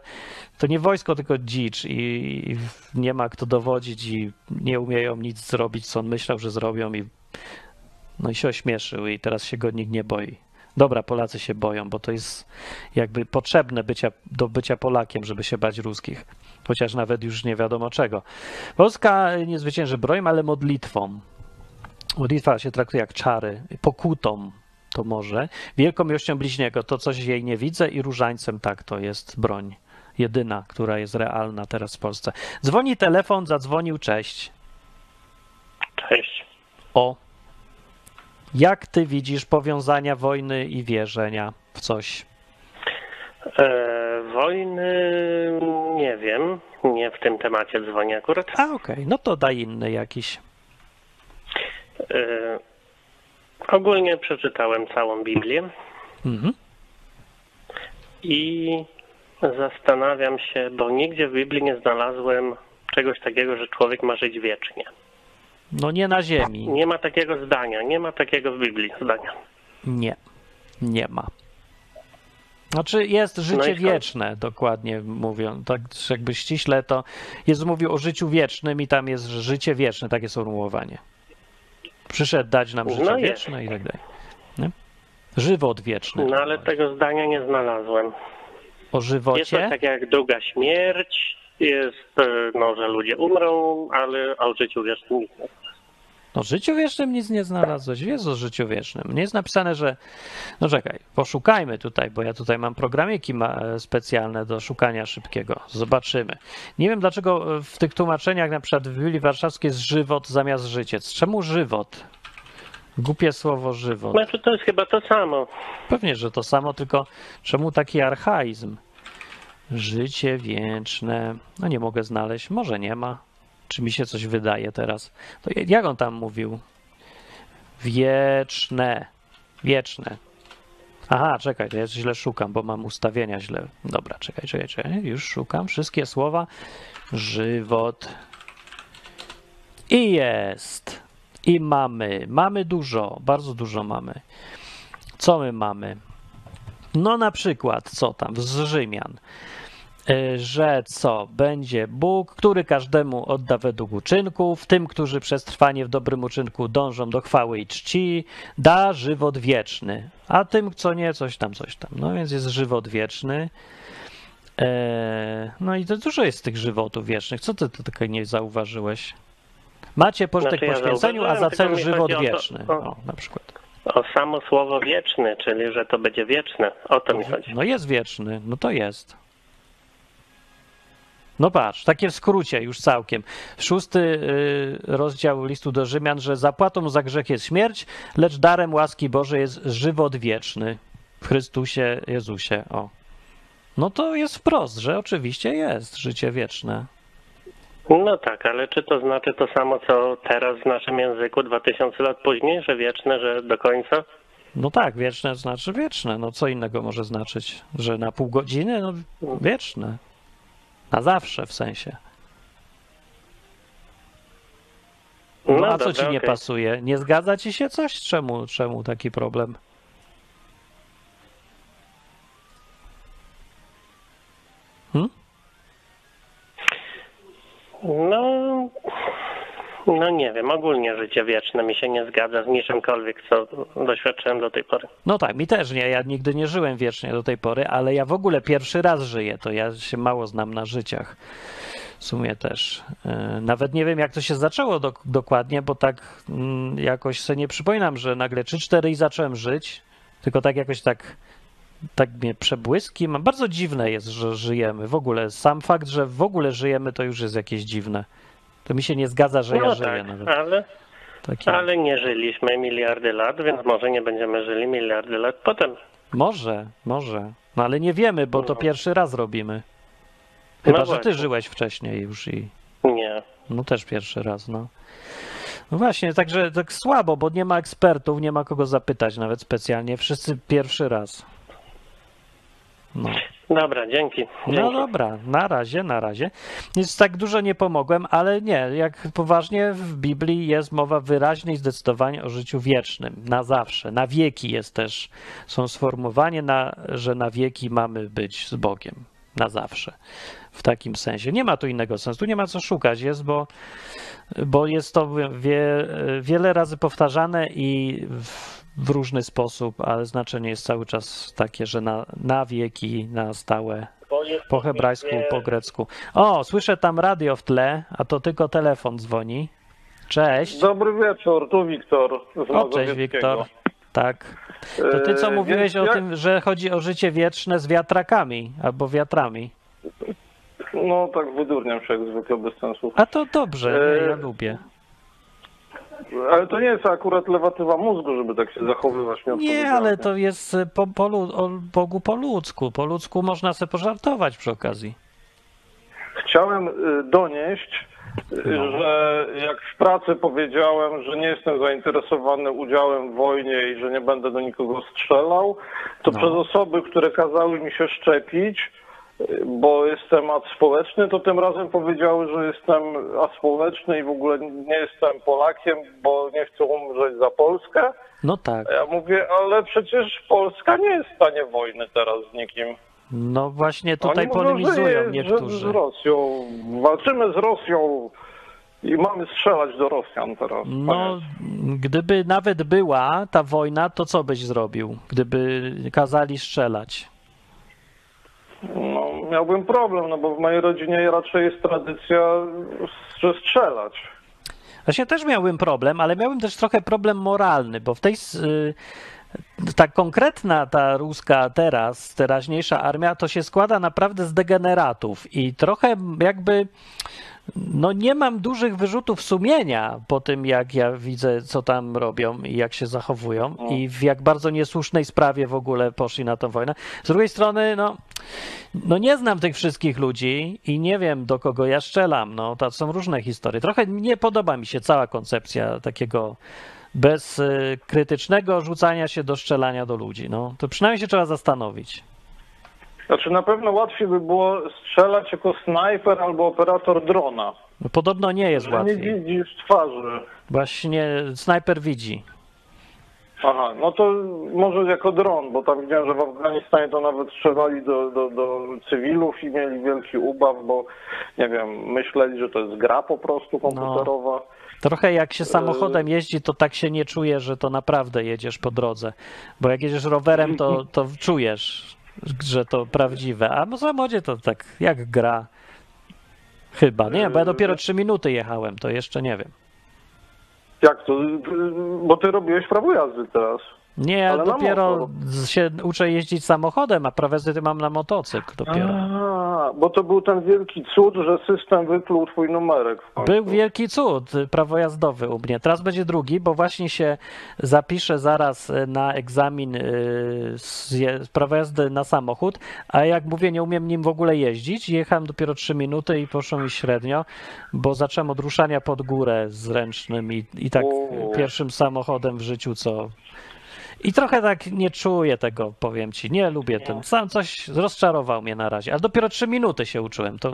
S1: to nie wojsko, tylko dzicz i nie ma kto dowodzić i nie umieją nic zrobić, co on myślał, że zrobią i no i się ośmieszył i teraz się go nikt nie boi. Dobra, Polacy się boją, bo to jest jakby potrzebne bycia, do bycia Polakiem, żeby się bać ruskich. Chociaż nawet już nie wiadomo czego. Polska nie zwycięży brojem, ale modlitwą. Modlitwa się traktuje jak czary, pokutą, to może. Wielką miłością bliźniego to coś jej nie widzę i różańcem tak, to jest broń. Jedyna, która jest realna teraz w Polsce. Dzwoni telefon, zadzwonił, cześć.
S5: Cześć.
S1: O. Jak ty widzisz powiązania wojny i wierzenia w coś?
S5: E, wojny nie wiem. Nie w tym temacie dzwonię akurat.
S1: A okej, okay. no to daj inny jakiś.
S5: E, Ogólnie przeczytałem całą Biblię mhm. i zastanawiam się, bo nigdzie w Biblii nie znalazłem czegoś takiego, że człowiek ma żyć wiecznie.
S1: No nie na ziemi.
S5: Nie ma takiego zdania, nie ma takiego w Biblii zdania.
S1: Nie, nie ma. Znaczy jest życie no wieczne, dokładnie mówiąc. Tak jakby ściśle to Jezus mówił o życiu wiecznym i tam jest życie wieczne, takie sformułowanie. Przyszedł dać nam życie no wieczne i tak dalej. Nie? Żywot wieczny.
S5: No ale tego zdania nie znalazłem.
S1: O żywocie?
S5: Jest to tak jak długa śmierć, jest, e, no, że ludzie umrą, ale o życiu wiecznym nic nie
S1: o życiu wiecznym nic nie znalazłeś. Jest o życiu wiecznym. Nie jest napisane, że. No czekaj, poszukajmy tutaj, bo ja tutaj mam programiki e, specjalne do szukania szybkiego. Zobaczymy. Nie wiem, dlaczego w tych tłumaczeniach, na przykład w Biblii Warszawskiej jest żywot zamiast życiec. Czemu żywot? Głupie słowo żywot.
S5: Znaczy, to jest chyba to samo.
S1: Pewnie, że to samo, tylko czemu taki archaizm? Życie wieczne. No nie mogę znaleźć. Może nie ma. Czy mi się coś wydaje teraz? To jak on tam mówił? Wieczne. Wieczne. Aha, czekaj, to ja źle szukam, bo mam ustawienia źle. Dobra, czekaj, czekaj, czekaj. Już szukam wszystkie słowa. Żywot. I jest. I mamy. Mamy dużo, bardzo dużo mamy. Co my mamy? No na przykład, co tam z Rzymian. Y, że co? Będzie Bóg, który każdemu odda według uczynków, tym, którzy przez trwanie w dobrym uczynku dążą do chwały i czci, da żywot wieczny, a tym, co nie, coś tam, coś tam. No więc jest żywot wieczny. E, no i to dużo jest tych żywotów wiecznych. Co ty, ty tylko nie zauważyłeś? Macie pożytek znaczy, poświęceniu, ja a za cel żywot wieczny. O, o, na przykład.
S5: O samo słowo wieczny, czyli że to będzie wieczne. O to mi chodzi.
S1: No jest wieczny, no to jest. No patrz, takie w skrócie już całkiem. Szósty y, rozdział listu do Rzymian, że zapłatą za grzech jest śmierć, lecz darem łaski Bożej jest żywot wieczny w Chrystusie Jezusie. O. No to jest wprost, że oczywiście jest życie wieczne.
S5: No tak, ale czy to znaczy to samo, co teraz w naszym języku 2000 lat później, że wieczne, że do końca?
S1: No tak, wieczne znaczy wieczne. No co innego może znaczyć? Że na pół godziny? No wieczne. Na zawsze w sensie. No, no a co ci nie okay. pasuje? Nie zgadza ci się coś? Czemu, czemu taki problem?
S5: Hmm? No, no nie wiem, ogólnie życie wieczne mi się nie zgadza z niczymkolwiek, co doświadczyłem do tej pory.
S1: No tak, mi też nie, ja nigdy nie żyłem wiecznie do tej pory, ale ja w ogóle pierwszy raz żyję, to ja się mało znam na życiach. W sumie też. E, Nawet nie wiem, jak to się zaczęło dok- dokładnie, bo tak mm, jakoś sobie nie przypominam, że nagle 3-4 i zacząłem żyć, tylko tak jakoś tak, tak mnie przebłyski. Bardzo dziwne jest, że żyjemy. W ogóle sam fakt, że w ogóle żyjemy, to już jest jakieś dziwne. To mi się nie zgadza, że ja
S5: No
S1: żyję
S5: tak,
S1: nawet.
S5: ale, ale nie żyliśmy miliardy lat, więc może nie będziemy żyli miliardy lat potem.
S1: Może, może. No ale nie wiemy, bo to
S5: No.
S1: pierwszy raz robimy. Chyba,
S5: No
S1: że ty żyłeś wcześniej już i...
S5: Nie.
S1: No też pierwszy raz, no. No właśnie, także tak słabo, bo nie ma ekspertów, nie ma kogo zapytać nawet specjalnie. Wszyscy pierwszy raz. No.
S5: Dobra, dzięki.
S1: No
S5: dzięki.
S1: dobra, na razie, na razie. Nic tak dużo nie pomogłem, ale nie, jak poważnie w Biblii jest mowa wyraźnie i zdecydowanie o życiu wiecznym, na zawsze, na wieki jest też, są sformułowanie, na, że na wieki mamy być z Bogiem, na zawsze, w takim sensie. Nie ma tu innego sensu, tu nie ma co szukać, jest, bo, bo jest to wie, wiele razy powtarzane i w, w różny sposób, ale znaczenie jest cały czas takie, że na, na wieki, na stałe, po hebrajsku, po grecku. O, słyszę tam radio w tle, a to tylko telefon dzwoni. Cześć.
S6: Dobry wieczór, tu Wiktor
S1: O, cześć. Wiktor. Tak. To ty co
S6: E,
S1: mówiłeś o tym, że chodzi o życie wieczne z wiatrakami albo wiatrami.
S6: No tak wydurniam się jak zwykle bez sensu.
S1: A to dobrze, ja lubię.
S6: Ale to nie jest akurat lewatywa mózgu, żeby tak się zachowywać.
S1: Nie, ale to jest e, po, po, o Bogu po ludzku. Po ludzku można sobie pożartować przy okazji.
S6: Chciałem y, donieść, y,
S1: No.
S6: że jak w pracy powiedziałem, że nie jestem zainteresowany udziałem w wojnie i że nie będę do nikogo strzelał, to
S1: No.
S6: przez osoby, które kazały mi się szczepić, bo jestem aspołeczny, to tym razem powiedziały, że jestem aspołeczny i w ogóle nie jestem Polakiem, bo nie chcę umrzeć za Polskę.
S1: No tak.
S6: Ja mówię, ale przecież Polska nie jest w stanie wojny teraz z nikim.
S1: No właśnie tutaj
S6: Oni mówią,
S1: polemizują
S6: że, jest, że
S1: niektórzy.
S6: z Rosją. Walczymy z Rosją i mamy strzelać do Rosjan teraz.
S1: No, gdyby nawet była ta wojna, to co byś zrobił, gdyby kazali strzelać?
S6: no, miałbym problem, no bo w mojej rodzinie raczej jest tradycja, strzelać.
S1: Właśnie też miałbym problem, ale miałbym też trochę problem moralny, bo w tej y, ta konkretna, ta ruska teraz, teraźniejsza armia, to się składa naprawdę z degeneratów i trochę jakby no nie mam dużych wyrzutów sumienia po tym, jak ja widzę, co tam robią i jak się zachowują i w jak bardzo niesłusznej sprawie w ogóle poszli na tą wojnę. Z drugiej strony, no, no nie znam tych wszystkich ludzi i nie wiem, do kogo ja strzelam. No, to są różne historie. Trochę nie podoba mi się cała koncepcja takiego bez krytycznego rzucania się do strzelania do ludzi. No, to przynajmniej się trzeba zastanowić.
S6: Znaczy na pewno łatwiej by było strzelać jako snajper albo operator drona.
S1: No, podobno nie jest
S6: Że nie
S1: łatwiej.
S6: widzisz twarzy.
S1: Właśnie snajper widzi.
S6: Aha, no to może jako dron, bo tam widziałem, że w Afganistanie to nawet strzelali do, do, do cywilów i mieli wielki ubaw, bo nie wiem, myśleli, że to jest gra po prostu komputerowa.
S1: Trochę jak się samochodem jeździ, to tak się nie czuje, że to naprawdę jedziesz po drodze. Bo jak jedziesz rowerem, to, to czujesz, że to prawdziwe. A w samochodzie to tak jak gra. Chyba. Nie, bo ja dopiero trzy minuty jechałem, to jeszcze nie wiem.
S6: Jak to? Bo ty robiłeś prawo jazdy teraz.
S1: Nie, ja dopiero się uczę jeździć samochodem, a jazdy mam na motocykl dopiero.
S6: A, bo to był ten wielki cud, że system wykluł twój numerek.
S1: Był wielki cud, prawo jazdowe u mnie. Teraz będzie drugi, bo właśnie się zapiszę zaraz y, na egzamin z je- z prawa jazdy na samochód, a jak mówię, nie umiem nim w ogóle jeździć. Jechałem dopiero 3 minuty i poszło mi średnio, bo zacząłem od ruszania pod górę z ręcznym i, i tak
S6: O.
S1: pierwszym samochodem w życiu, co... I trochę tak nie czuję tego, powiem ci. Nie lubię ten. Sam coś rozczarował mnie na razie. Ale dopiero 3 minuty się uczyłem. To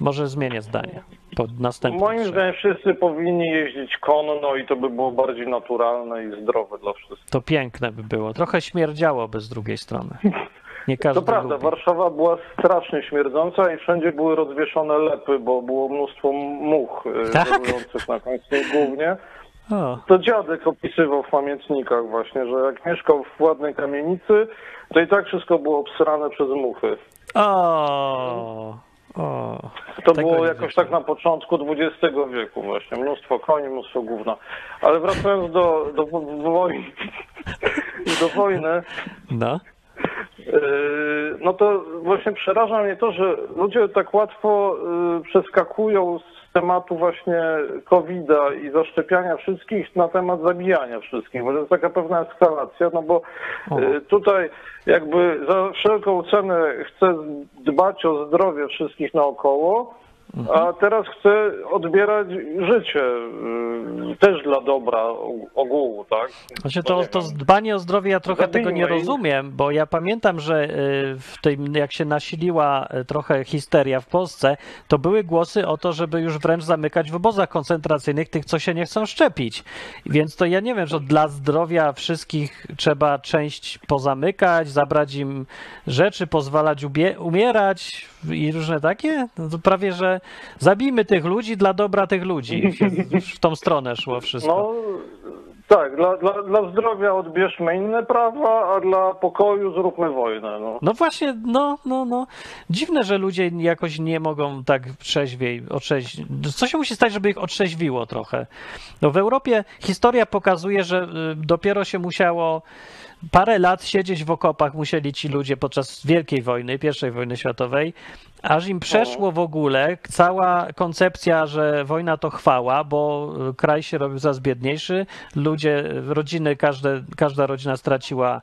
S1: może zmienię zdanie. Po następnym.
S6: Moim zdaniem wszyscy powinni jeździć konno i to by było bardziej naturalne i zdrowe dla wszystkich.
S1: To piękne by było. Trochę śmierdziałoby z drugiej strony. Nie każdy
S6: To prawda,
S1: lubi.
S6: Warszawa była strasznie śmierdząca i wszędzie były rozwieszone lepy, bo było mnóstwo much e,
S1: Tak?
S6: na końcu głównie.
S1: O,
S6: To dziadek opisywał w pamiętnikach właśnie, że jak mieszkał w ładnej kamienicy, to i tak wszystko było obsrane przez muchy.
S1: o, O,
S6: To
S1: tego
S6: było jakoś tak na początku XX wieku właśnie. Mnóstwo koni, mnóstwo gówna. Ale wracając do, do wojny, do wojny,
S1: No.
S6: Yy, No to właśnie przeraża mnie to, że ludzie tak łatwo yy, przeskakują z tematu właśnie COVID-a i zaszczepiania wszystkich na temat zabijania wszystkich, bo to jest taka pewna eskalacja, no bo yy, tutaj jakby za wszelką cenę chce dbać o zdrowie wszystkich naokoło, a teraz chce odbierać życie yy, też dla dobra ogółu, tak?
S1: Znaczy to, to dbanie o zdrowie ja trochę tego nie
S6: Zabijmy
S1: rozumiem, bo ja pamiętam, że y, w tym, jak się nasiliła y, trochę histeria w Polsce, to były głosy o to, żeby już wręcz zamykać w obozach koncentracyjnych tych, co się nie chcą szczepić. Więc to ja nie wiem, że dla zdrowia wszystkich trzeba część pozamykać, zabrać im rzeczy, pozwalać umierać i różne takie. No to prawie, że zabijmy tych ludzi dla dobra tych ludzi. W tą stronę szło wszystko.
S6: No tak, dla, dla, dla zdrowia odbierzmy inne prawa, a dla pokoju zróbmy wojnę. No.
S1: No właśnie, no, no, no. Dziwne, że ludzie jakoś nie mogą tak trzeźwiej, otrzeź... Co się musi stać, żeby ich otrzeźwiło trochę? No w Europie historia pokazuje, że y, dopiero się musiało parę lat siedzieć w okopach musieli ci ludzie podczas Wielkiej Wojny, I wojny światowej, aż im przeszło w ogóle cała koncepcja, że wojna to chwała, bo kraj się robił coraz biedniejszy, ludzie, rodziny, każde, każda rodzina straciła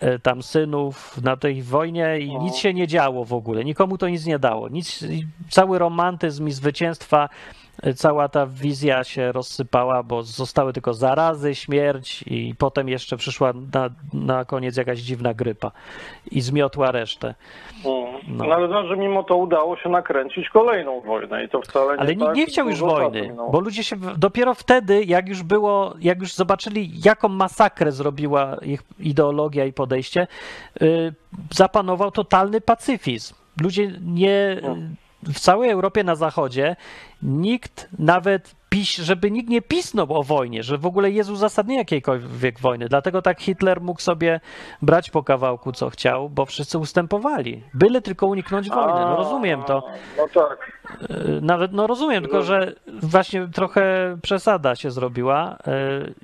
S1: e, tam synów na tej wojnie i nic się nie działo w ogóle. Nikomu to nic nie dało. Nic, cały romantyzm i zwycięstwa, cała ta wizja się rozsypała, bo zostały tylko zarazy, śmierć i potem jeszcze przyszła na, na koniec jakaś dziwna grypa i zmiotła resztę.
S6: Mm.
S1: No.
S6: No. ale znaczy, że mimo to udało się nakręcić kolejną wojnę i to wcale nie
S1: Ale nikt
S6: tak
S1: nie chciał już wojny, bo ludzie się dopiero wtedy, jak już było, jak już zobaczyli, jaką masakrę zrobiła ich ideologia i podejście, y, zapanował totalny pacyfizm. Ludzie nie. W całej Europie na zachodzie nikt nawet piś, żeby nikt nie pisnął o wojnie, że w ogóle jest uzasadnienie jakiejkolwiek wojny. Dlatego tak Hitler mógł sobie brać po kawałku co chciał, bo wszyscy ustępowali. Byle tylko uniknąć wojny. No rozumiem to.
S6: No tak.
S1: Y, Nawet, no rozumiem, tylko że właśnie trochę przesada się zrobiła.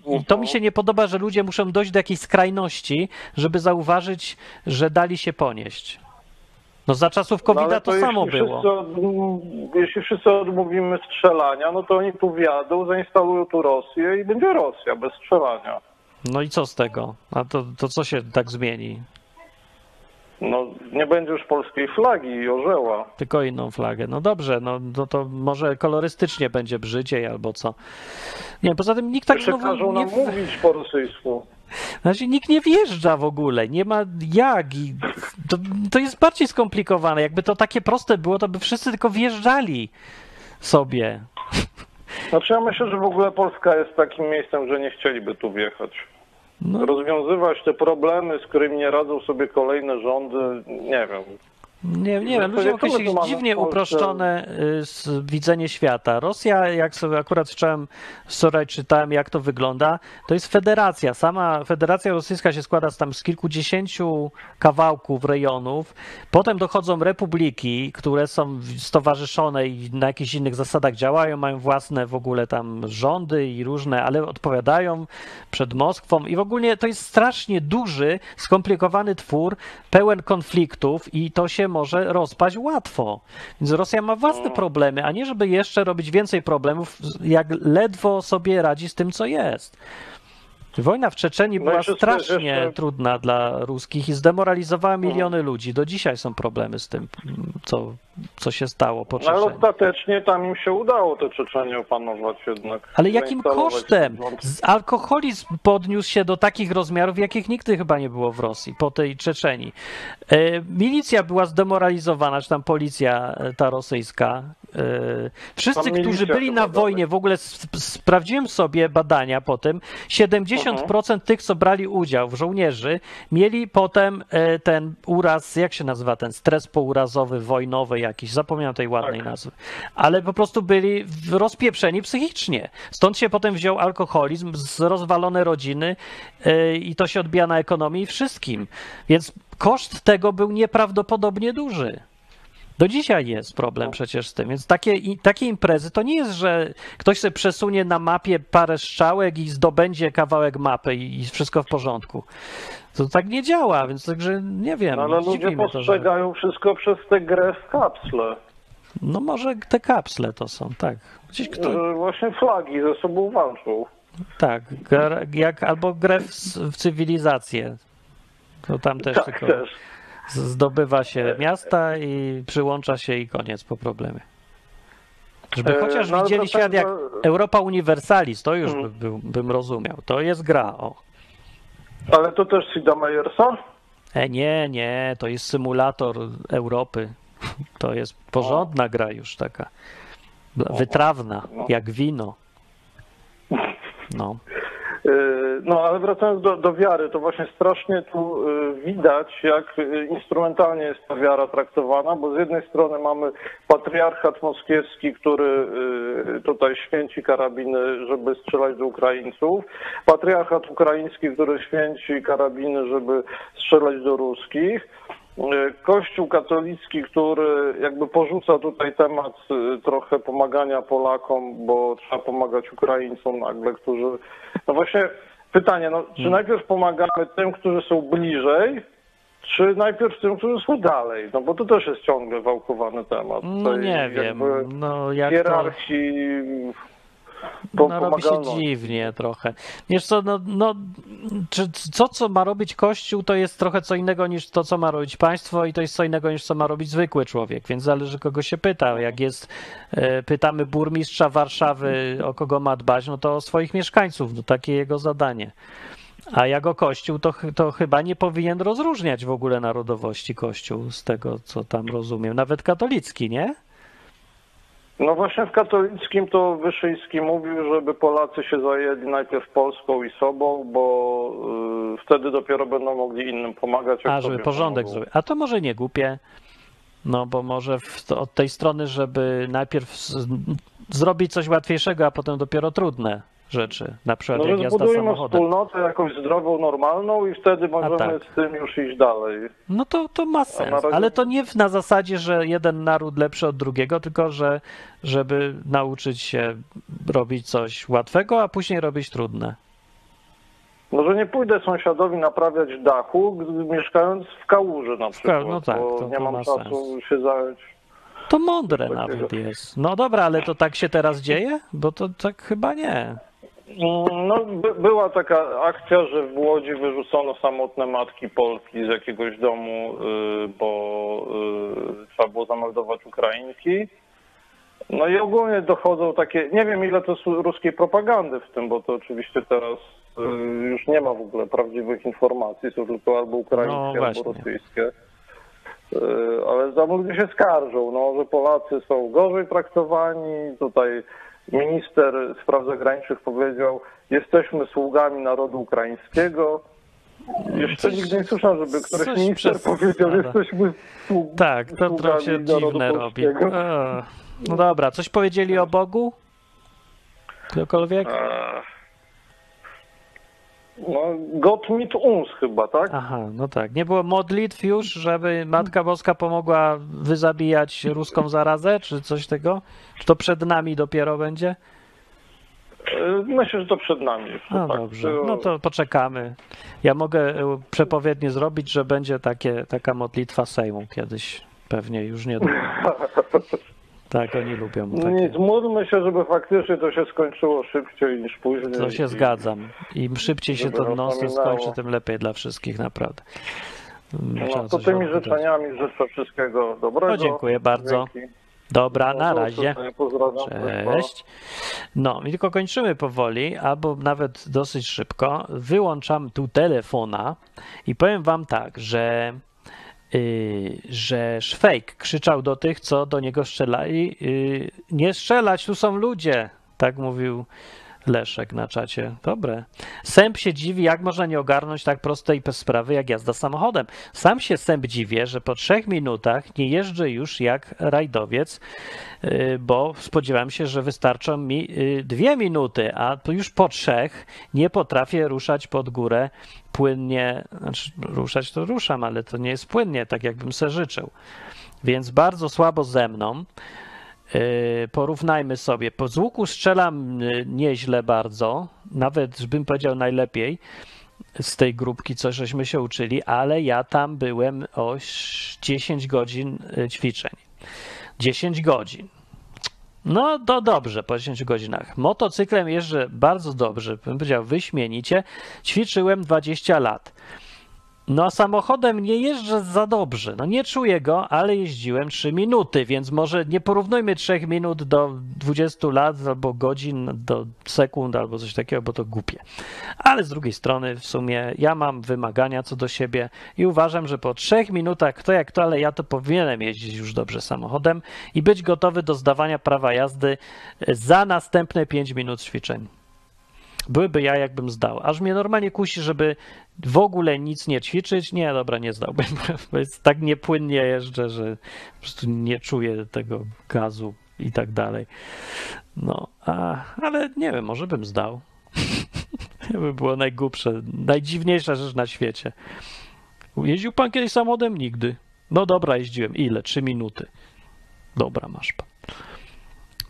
S1: y, I to mi się nie podoba, że ludzie muszą dojść do jakiejś skrajności, żeby zauważyć, że dali się ponieść. No za czasów
S6: No,
S1: covid
S6: ale
S1: to, samo
S6: jeśli
S1: było.
S6: Wszyscy, jeśli wszyscy odmówimy strzelania, no to oni tu wjadą, zainstalują tu Rosję i będzie Rosja bez strzelania.
S1: No i co z tego? A to, to co się tak zmieni?
S6: No nie będzie już polskiej flagi i orzeła.
S1: Tylko inną flagę. No dobrze, no, no to może kolorystycznie będzie brzydziej albo co. Nie, poza tym nikt tak
S6: Jeszcze
S1: znowu
S6: każą
S1: nie,
S6: nam mówić po rosyjsku.
S1: Znaczy nikt nie wjeżdża w ogóle, nie ma jak i to, to jest bardziej skomplikowane. Jakby to takie proste było, to by wszyscy tylko wjeżdżali sobie.
S6: Znaczy ja myślę, że w ogóle Polska jest takim miejscem, że nie chcieliby tu wjechać.
S1: No,
S6: Rozwiązywać te problemy, z którymi nie radzą sobie kolejne rządy, nie wiem.
S1: Nie, nie wiem, ludzie
S6: jak to my
S1: jakieś
S6: tu mamy
S1: dziwnie uproszczone y, widzenie świata. Rosja, jak sobie akurat wczoraj, wczoraj czytałem, jak to wygląda, to jest federacja. Sama Federacja Rosyjska się składa z tam z kilkudziesięciu kawałków, rejonów. Potem dochodzą republiki, które są stowarzyszone i na jakichś innych zasadach działają, mają własne w ogóle tam rządy i różne, ale odpowiadają przed Moskwą i w ogóle to jest strasznie duży, skomplikowany twór, pełen konfliktów i to się może rozpaść łatwo. Więc Rosja ma własne problemy, a nie żeby jeszcze robić więcej problemów, jak ledwo sobie radzi z tym, co jest. Wojna w Czeczeniu
S6: No
S1: była strasznie
S6: jeszcze-
S1: trudna dla ruskich i zdemoralizowała miliony ludzi. Do dzisiaj są problemy z tym, co, co się stało po
S6: No, ale
S1: Czeczeniu.
S6: ostatecznie tam im się udało te Czeczenie opanować jednak.
S1: Ale jakim kosztem? Alkoholizm podniósł się do takich rozmiarów, jakich nigdy chyba nie było w Rosji po tej Czeczeni. E, milicja była zdemoralizowana, czy tam policja e, ta rosyjska. E, wszyscy, którzy byli na wojnie, w ogóle sp- sprawdziłem sobie badania po tym, 70% tych, co brali udział w żołnierzy, mieli potem ten uraz, jak się nazywa ten stres pourazowy, wojnowy jakiś, zapomniałem tej ładnej
S6: Tak.
S1: nazwy, ale po prostu byli rozpieprzeni psychicznie. Stąd się potem wziął alkoholizm, rozwalone rodziny e, i to się odbija na ekonomii i wszystkim. Więc koszt tego był nieprawdopodobnie duży. Do dzisiaj jest problem przecież z tym, więc takie, takie imprezy to nie jest, że ktoś sobie przesunie na mapie parę strzałek i zdobędzie kawałek mapy i wszystko w porządku. To tak nie działa, więc także nie wiem.
S6: No, ale ludzie
S1: to, że...
S6: postrzegają wszystko przez tę grę w kapsle.
S1: No może te kapsle to są, tak. Gdzieś kto,
S6: Że właśnie flagi ze sobą walczą.
S1: tak, jak, albo grę w, w cywilizację. To tam też
S6: tak,
S1: tylko
S6: też.
S1: zdobywa się miasta i przyłącza się i koniec po problemie. Żeby
S6: E,
S1: chociaż
S6: no,
S1: widzieli
S6: to
S1: świat
S6: tak,
S1: jak
S6: że-
S1: Europa Universalis, to już by,
S6: Mm.
S1: był- bym rozumiał. To jest gra, o.
S6: Ale to też Sida Meiersa?
S1: E, nie, nie, to jest symulator Europy. To jest porządna gra już taka. Wytrawna,
S6: No.
S1: jak wino. No.
S6: Yy, No, ale wracając do, do wiary, to właśnie strasznie tu yy, widać, jak yy, instrumentalnie jest ta wiara traktowana, bo z jednej strony mamy patriarchat moskiewski, który tutaj święci karabiny, żeby strzelać do Ukraińców, patriarchat ukraiński, który święci karabiny, żeby strzelać do ruskich, Kościół katolicki, który jakby porzuca tutaj temat yy, trochę pomagania Polakom, bo trzeba pomagać Ukraińcom nagle, którzy. No właśnie pytanie, no, czy najpierw pomagamy tym, którzy są bliżej, czy najpierw tym, którzy są dalej? No bo to też jest ciągle wałkowany temat.
S1: No nie wiem. No jak to...
S6: Po-
S1: No robi się
S6: pomagalności.
S1: dziwnie trochę. Wiesz co, no, no czy co, co ma robić Kościół, to jest trochę co innego niż to, co ma robić państwo i to jest co innego niż co ma robić zwykły człowiek, więc zależy kogo się pyta. Jak jest, e, pytamy burmistrza Warszawy, o kogo ma dbać, no to o swoich mieszkańców, no takie jego zadanie. A jako Kościół to, to chyba nie powinien rozróżniać w ogóle narodowości Kościół z tego, co tam rozumiem. Nawet katolicki, nie?
S6: No właśnie w katolickim to Wyszyński mówił, żeby Polacy się zajęli najpierw Polską i sobą, bo y, wtedy dopiero będą mogli innym pomagać.
S1: A, żeby porządek zrobić. A to może nie głupie. No, bo może w, od tej strony, żeby najpierw z, zrobić coś łatwiejszego, a potem dopiero trudne rzeczy. Na przykład
S6: No
S1: jak jazda
S6: zbudujmy
S1: samochodem.
S6: wspólnotę jakąś zdrową, normalną i wtedy możemy
S1: tak.
S6: z tym już iść dalej.
S1: No to, to ma sens.
S6: razie-
S1: Ale to nie na zasadzie, że jeden naród lepszy od drugiego, tylko że żeby nauczyć się robić coś łatwego, a później robić trudne.
S6: Może nie pójdę sąsiadowi naprawiać dachu, mieszkając w kałuży na przykład,
S1: no tak,
S6: bo
S1: to-
S6: nie
S1: to
S6: mam
S1: ma
S6: czasu
S1: sens.
S6: się zająć.
S1: To mądre
S6: Takiego.
S1: nawet jest. No dobra, ale to tak się teraz dzieje? Bo to tak chyba nie.
S6: No, by, była taka akcja, że w Łodzi wyrzucono samotne matki Polki z jakiegoś domu, y, bo y, trzeba było zameldować Ukrainki. No i ogólnie dochodzą takie, nie wiem ile to jest ruskiej propagandy w tym, bo to oczywiście teraz y, już nie ma w ogóle prawdziwych informacji, są tylko albo
S1: No
S6: ukraińskie,
S1: właśnie.
S6: albo rosyjskie. Ale tam ludzie się skarżą, no, że Polacy są gorzej traktowani. Tutaj minister spraw zagranicznych powiedział, jesteśmy sługami narodu ukraińskiego. Jeszcze nigdy nie słyszałem, żeby
S1: coś
S6: minister
S1: przez-
S6: powiedział,
S1: Dobra.
S6: jesteśmy sług-
S1: Tak, to trochę się dziwne robi. No dobra, coś powiedzieli o Bogu? Ktokolwiek?
S6: Eee, No, Gott mit uns chyba, tak?
S1: Aha, no tak. Nie było modlitw już, żeby Matka Boska pomogła wyzabijać ruską zarazę, czy coś tego? Czy to przed nami dopiero będzie?
S6: Eee, Myślę, że to przed nami.
S1: No
S6: tak.
S1: dobrze, no to poczekamy. Ja mogę e, przepowiednie zrobić, że będzie takie, taka modlitwa Sejmu kiedyś. Pewnie już niedługo. Tak, oni lubią
S6: No
S1: takie.
S6: Nic, módlmy się, żeby faktycznie to się skończyło szybciej niż później.
S1: To się
S6: I-
S1: zgadzam. Im szybciej się to
S6: ominęło.
S1: skończy, tym lepiej dla wszystkich, naprawdę. Trzeba
S6: No, to tymi życzeniami życzę wszystkiego dobrego.
S1: O, dziękuję bardzo.
S6: Dzięki.
S1: Dobra, na
S6: No,
S1: razie. Cześć. No, i tylko kończymy powoli, albo nawet dosyć szybko. Wyłączam tu telefona i powiem wam tak, że, że Szwejk krzyczał do tych, co do niego strzelali. Yy, nie strzelać, tu są ludzie, tak mówił Leszek na czacie. Dobre. Sęp się dziwi, jak można nie ogarnąć tak prostej sprawy jak jazda samochodem. Sam się Sęp dziwię, że po trzech minutach nie jeżdżę już jak rajdowiec, yy, bo spodziewałem się, że wystarczą mi yy, dwie minuty, a już po trzech nie potrafię ruszać pod górę płynnie. Znaczy, ruszać to ruszam, ale to nie jest płynnie, tak jakbym se życzył. więc bardzo słabo ze mną. Yy, Porównajmy sobie. Po z łuku strzelam yy, nieźle bardzo, nawet bym powiedział najlepiej z tej grupki, co żeśmy się uczyli, ale ja tam byłem o 10 godzin yy, ćwiczeń. 10 godzin. No to dobrze po 10 godzinach. Motocyklem jeżdżę bardzo dobrze, bym powiedział wyśmienicie. Ćwiczyłem 20 lat. No samochodem nie jeżdżę za dobrze. No nie czuję go, ale jeździłem 3 minuty, więc może nie porównujmy 3 minut do 20 lat albo godzin do sekund albo coś takiego, bo to głupie. Ale z drugiej strony w sumie ja mam wymagania co do siebie i uważam, że po 3 minutach, kto jak to, ale ja to powinienem jeździć już dobrze samochodem i być gotowy do zdawania prawa jazdy za następne 5 minut ćwiczeń. Byłyby ja, jakbym zdał. Aż mnie normalnie kusi, żeby w ogóle nic nie ćwiczyć. Nie, dobra, nie zdałbym. Bo jest tak niepłynnie jeżdżę, że po prostu nie czuję tego gazu i tak dalej. No, a, ale nie wiem, może bym zdał. to by było najgłupsze, najdziwniejsza rzecz na świecie. Jeździł pan kiedyś samochodem? Nigdy. No dobra, jeździłem. Ile? Trzy minuty. Dobra, masz pan.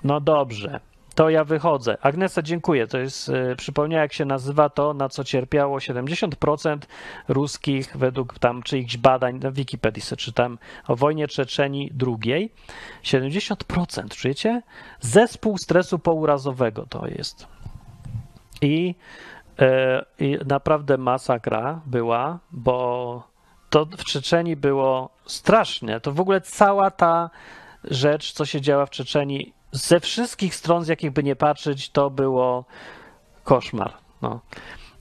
S1: No dobrze to ja wychodzę. Agnesa, dziękuję. To jest, y, przypomniała, jak się nazywa to, na co cierpiało 70% ruskich, według tam czyichś badań, na Wikipedii sobie czytam, o wojnie Czeczeni drugiej. 70%, czujecie? Zespół stresu pourazowego to jest. I, y, i naprawdę masakra była, bo to w Czeczeni było straszne. To w ogóle cała ta rzecz, co się działa w Czeczeni, ze wszystkich stron, z jakich by nie patrzeć, to było koszmar. No.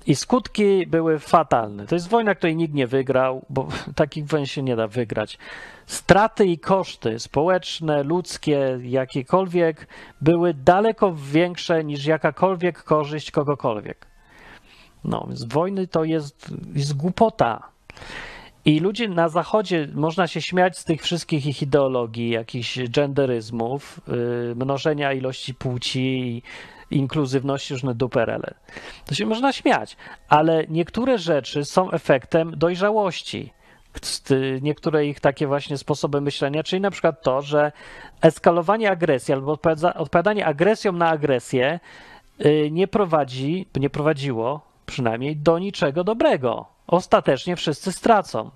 S1: I skutki były fatalne. To jest wojna, której nikt nie wygrał, bo takich wojen się nie da wygrać. Straty i koszty społeczne, ludzkie, jakiekolwiek, były daleko większe niż jakakolwiek korzyść kogokolwiek. No, więc wojny to jest, jest głupota. I ludzie na Zachodzie, można się śmiać z tych wszystkich ich ideologii, jakichś genderyzmów, yy, mnożenia ilości płci, inkluzywności, różne duperele. To się można śmiać, ale niektóre rzeczy są efektem dojrzałości. Niektóre ich takie właśnie sposoby myślenia, czyli na przykład to, że eskalowanie agresji albo odpowiadanie agresją na agresję yy, nie prowadzi, nie prowadziło przynajmniej do niczego dobrego ostatecznie wszyscy stracą.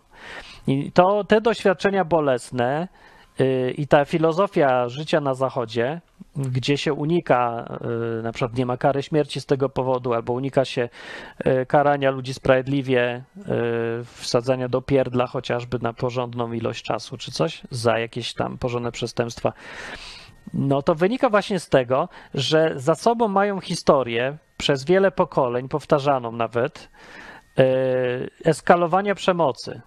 S1: I to te doświadczenia bolesne yy, i ta filozofia życia na Zachodzie, gdzie się unika, yy, na przykład nie ma kary śmierci z tego powodu, albo unika się yy, karania ludzi sprawiedliwie, wsadzania do pierdla chociażby na porządną ilość czasu czy coś, za jakieś tam porządne przestępstwa. No to wynika właśnie z tego, że za sobą mają historię przez wiele pokoleń, powtarzaną nawet, E, eskalowania przemocy.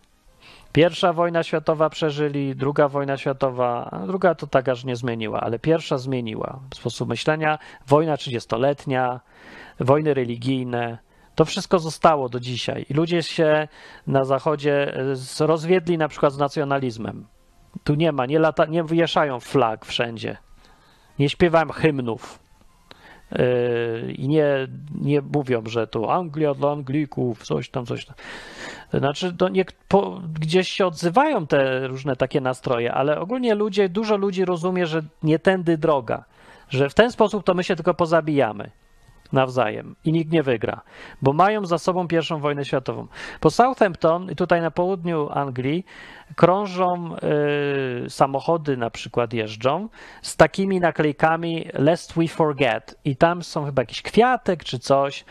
S1: Pierwsza wojna światowa przeżyli, druga wojna światowa, druga to tak aż nie zmieniła, ale pierwsza zmieniła sposób myślenia. Wojna trzydziestoletnia, wojny religijne, to wszystko zostało do dzisiaj. I ludzie się na Zachodzie e, rozwiedli na przykład z nacjonalizmem. Tu nie ma, nie, lata, nie wieszają flag wszędzie, nie śpiewają hymnów. Yy, i nie, nie mówią, że to Anglia dla Anglików, coś tam, coś tam. Znaczy, to nie, po, gdzieś się odzywają te różne takie nastroje, ale ogólnie ludzie, dużo ludzi rozumie, że nie tędy droga, że w ten sposób to my się tylko pozabijamy nawzajem i nikt nie wygra, bo mają za sobą pierwszą wojnę światową. Po Southampton, tutaj na południu Anglii, krążą y, samochody, na przykład jeżdżą z takimi naklejkami Lest We Forget i tam są chyba jakiś kwiatek czy coś.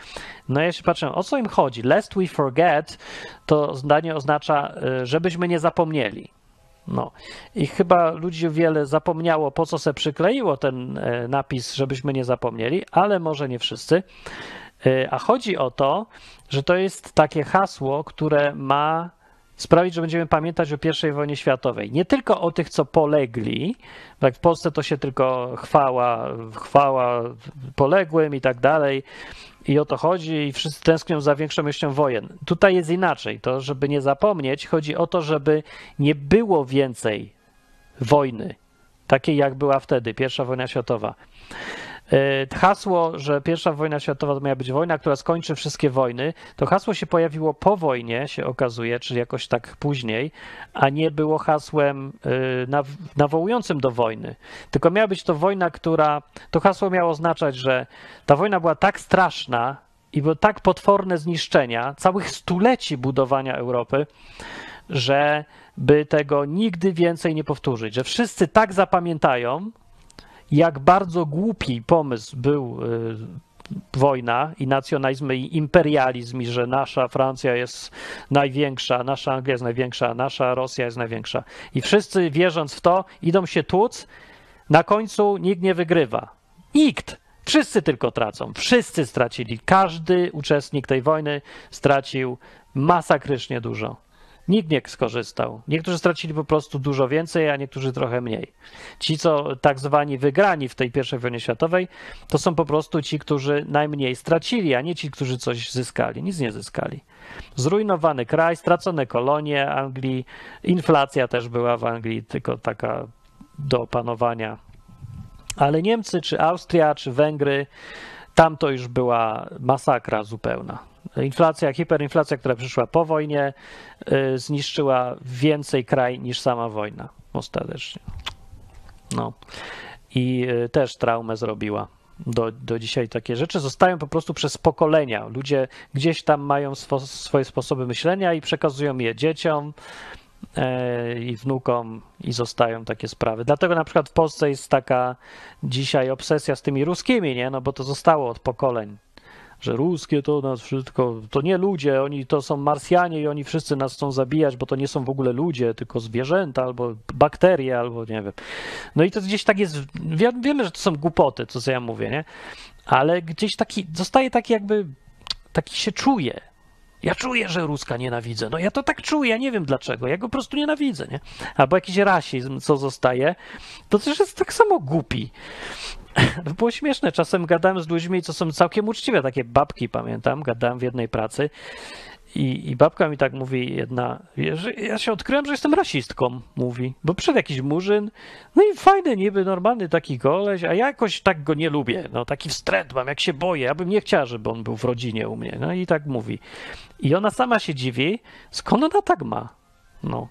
S1: No ja się patrzę, o co im chodzi? Lest We Forget to zdanie oznacza, y, żebyśmy nie zapomnieli. No i chyba ludzi wiele zapomniało, po co se przykleiło ten e, napis, żebyśmy nie zapomnieli, ale może nie wszyscy. E, a chodzi o to, że to jest takie hasło, które ma sprawić, że będziemy pamiętać o I wojnie światowej. Nie tylko o tych, co polegli, w Polsce to się tylko chwała, chwała poległym i tak dalej, i o to chodzi, i wszyscy tęsknią za większą ilością wojen. Tutaj jest inaczej. To, żeby nie zapomnieć, chodzi o to, żeby nie było więcej wojny, takiej jak była wtedy, pierwsza wojna światowa. E, Hasło, że pierwsza wojna światowa to miała być wojna, która skończy wszystkie wojny, to hasło się pojawiło po wojnie, się okazuje, czy jakoś tak później, a nie było hasłem naw- nawołującym do wojny. Tylko miała być to wojna, która. To hasło miało oznaczać, że ta wojna była tak straszna i było tak potworne zniszczenia całych stuleci budowania Europy, że by tego nigdy więcej nie powtórzyć, że wszyscy tak zapamiętają, jak bardzo głupi pomysł był y, wojna i nacjonalizm i imperializm, i że nasza Francja jest największa, nasza Anglia jest największa, nasza Rosja jest największa. I wszyscy wierząc w to, idą się tłuc, na końcu nikt nie wygrywa. Nikt! Wszyscy tylko tracą. Wszyscy stracili. Każdy uczestnik tej wojny stracił masakrycznie dużo. Nikt nie skorzystał. Niektórzy stracili po prostu dużo więcej, a niektórzy trochę mniej. Ci, co tak zwani wygrani w tej pierwszej wojnie światowej, to są po prostu ci, którzy najmniej stracili, a nie ci, którzy coś zyskali. Nic nie zyskali. Zrujnowany kraj, stracone kolonie Anglii, inflacja też była w Anglii, tylko taka do opanowania. Ale Niemcy, czy Austria, czy Węgry, tam to już była masakra zupełna. Inflacja, hiperinflacja, która przyszła po wojnie, y, zniszczyła więcej kraj niż sama wojna ostatecznie. No. I y, też traumę zrobiła. Do, do dzisiaj takie rzeczy zostają po prostu przez pokolenia. Ludzie gdzieś tam mają swo, swoje sposoby myślenia i przekazują je dzieciom e, i wnukom i zostają takie sprawy. Dlatego na przykład w Polsce jest taka dzisiaj obsesja z tymi ruskimi, nie? No bo to zostało od pokoleń że ruskie to nas wszystko, to nie ludzie, oni to są Marsjanie i oni wszyscy nas chcą zabijać, bo to nie są w ogóle ludzie, tylko zwierzęta albo bakterie, albo nie wiem. No i to gdzieś tak jest, wie, wiemy, że to są głupoty, co ja mówię, nie? Ale gdzieś taki, zostaje taki jakby, taki się czuje. Ja czuję, że Ruska nienawidzę. No ja to tak czuję, ja nie wiem dlaczego. Ja go po prostu nienawidzę, nie? Albo jakiś rasizm, co zostaje, to też jest tak samo głupi. Było śmieszne. Czasem gadałem z ludźmi, co są całkiem uczciwe, takie babki, pamiętam, gadałem w jednej pracy i, i babka mi tak mówi jedna, że ja się odkryłem, że jestem rasistką, mówi, bo przed jakiś murzyn, no i fajny, niby normalny taki koleś, a ja jakoś tak go nie lubię, no taki wstręt mam, jak się boję, ja bym nie chciała, żeby on był w rodzinie u mnie, no i tak mówi. I ona sama się dziwi, skąd ona tak ma, no.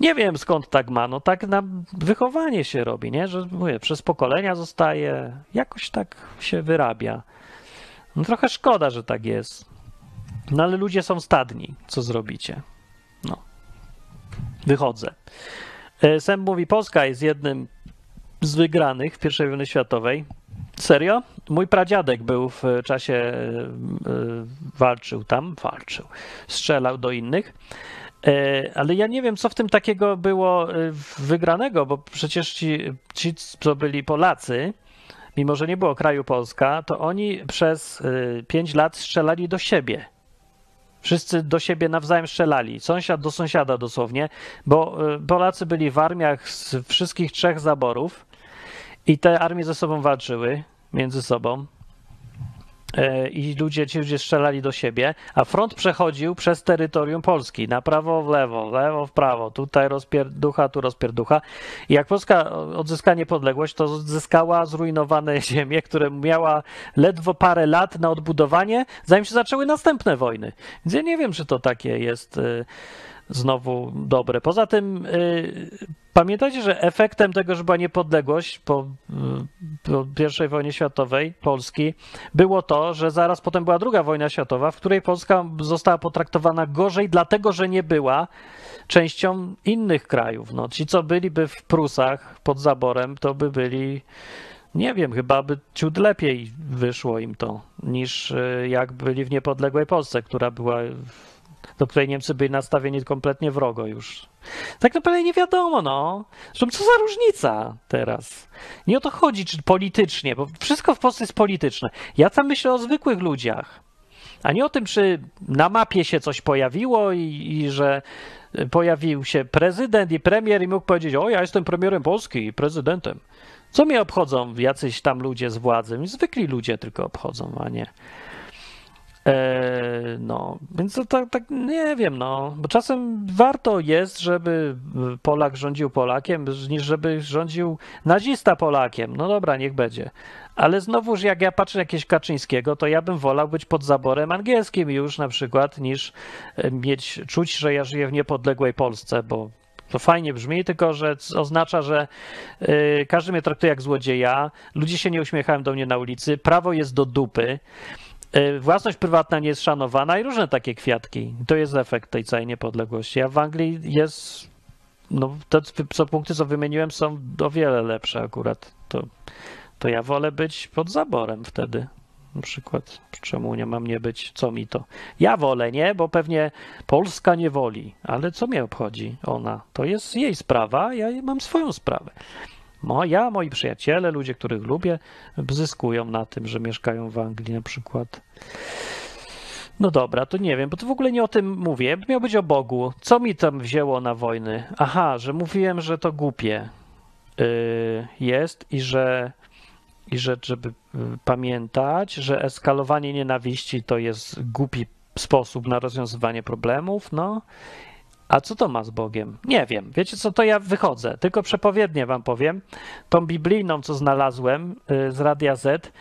S1: Nie wiem skąd tak ma, no tak na wychowanie się robi, nie? Że mówię, przez pokolenia zostaje, jakoś tak się wyrabia. No trochę szkoda, że tak jest. No ale ludzie są stadni, co zrobicie? No. Wychodzę. E, Sem mówi, Polska jest jednym z wygranych w I wojny światowej. Serio? Mój pradziadek był w czasie, e, e, walczył tam, walczył, strzelał do innych. E, Ale ja nie wiem, co w tym takiego było e, wygranego, bo przecież ci, ci co byli Polacy, mimo że nie było kraju Polska, to oni przez e, pięć lat strzelali do siebie. Wszyscy do siebie nawzajem strzelali, sąsiad do sąsiada dosłownie, bo e, Polacy byli w armiach z wszystkich trzech zaborów i te armie ze sobą walczyły między sobą e, i ludzie, ci ludzie strzelali do siebie, a front przechodził przez terytorium Polski, na prawo, w lewo, w lewo, w prawo, tutaj rozpierducha, tu rozpierducha. I jak Polska odzyska niepodległość, to odzyskała zrujnowane ziemie, które miała ledwo parę lat na odbudowanie, zanim się zaczęły następne wojny. Więc ja nie wiem, czy to takie jest y, znowu dobre. Poza tym y, pamiętajcie, że efektem tego, że była niepodległość po, y, po I wojnie światowej Polski, było to, że zaraz potem była druga wojna światowa, w której Polska została potraktowana gorzej, dlatego że nie była częścią innych krajów. No, ci, co byliby w Prusach pod zaborem, to by byli nie wiem, chyba by ciut lepiej wyszło im to, niż y, jak byli w niepodległej Polsce, która była, do której Niemcy byli nastawieni kompletnie wrogo już. Tak naprawdę nie wiadomo, no. Zresztą co za różnica teraz? Nie o to chodzi, czy politycznie, bo wszystko w Polsce jest polityczne. Ja tam myślę o zwykłych ludziach, a nie o tym, czy na mapie się coś pojawiło i, i że pojawił się prezydent i premier i mógł powiedzieć, o ja jestem premierem Polski i prezydentem. Co mnie obchodzą jacyś tam ludzie z władzy? Zwykli ludzie tylko obchodzą, a nie. E, no, więc to tak, tak nie wiem, no, bo czasem warto jest, żeby Polak rządził Polakiem, niż żeby rządził nazista Polakiem. No dobra, niech będzie. Ale znowuż, jak ja patrzę jakiegoś Kaczyńskiego, to ja bym wolał być pod zaborem angielskim już na przykład, niż e, mieć, czuć, że ja żyję w niepodległej Polsce, bo to fajnie brzmi, tylko że oznacza, że y, każdy mnie traktuje jak złodzieja, ludzie się nie uśmiechają do mnie na ulicy, prawo jest do dupy, własność prywatna nie jest szanowana i różne takie kwiatki. To jest efekt tej całej niepodległości. A w Anglii jest, no te co punkty, co wymieniłem, są o wiele lepsze akurat. To, to ja wolę być pod zaborem wtedy. Na przykład, czemu nie mam nie być, co mi to? Ja wolę, nie? Bo pewnie Polska nie woli, ale co mnie obchodzi ona? To jest jej sprawa, ja mam swoją sprawę. Ja, moi przyjaciele, ludzie, których lubię, zyskują na tym, że mieszkają w Anglii na przykład. No dobra, to nie wiem, bo to w ogóle nie o tym mówię. Miał być o Bogu. Co mi tam wzięło na wojny? Aha, że mówiłem, że to głupie yy, jest i że i że, żeby y, pamiętać, że eskalowanie nienawiści to jest głupi sposób na rozwiązywanie problemów, no. A co to ma z Bogiem? Nie wiem. Wiecie co, to ja wychodzę. Tylko przepowiednie wam powiem. Tą biblijną, co znalazłem y, z Radia Z.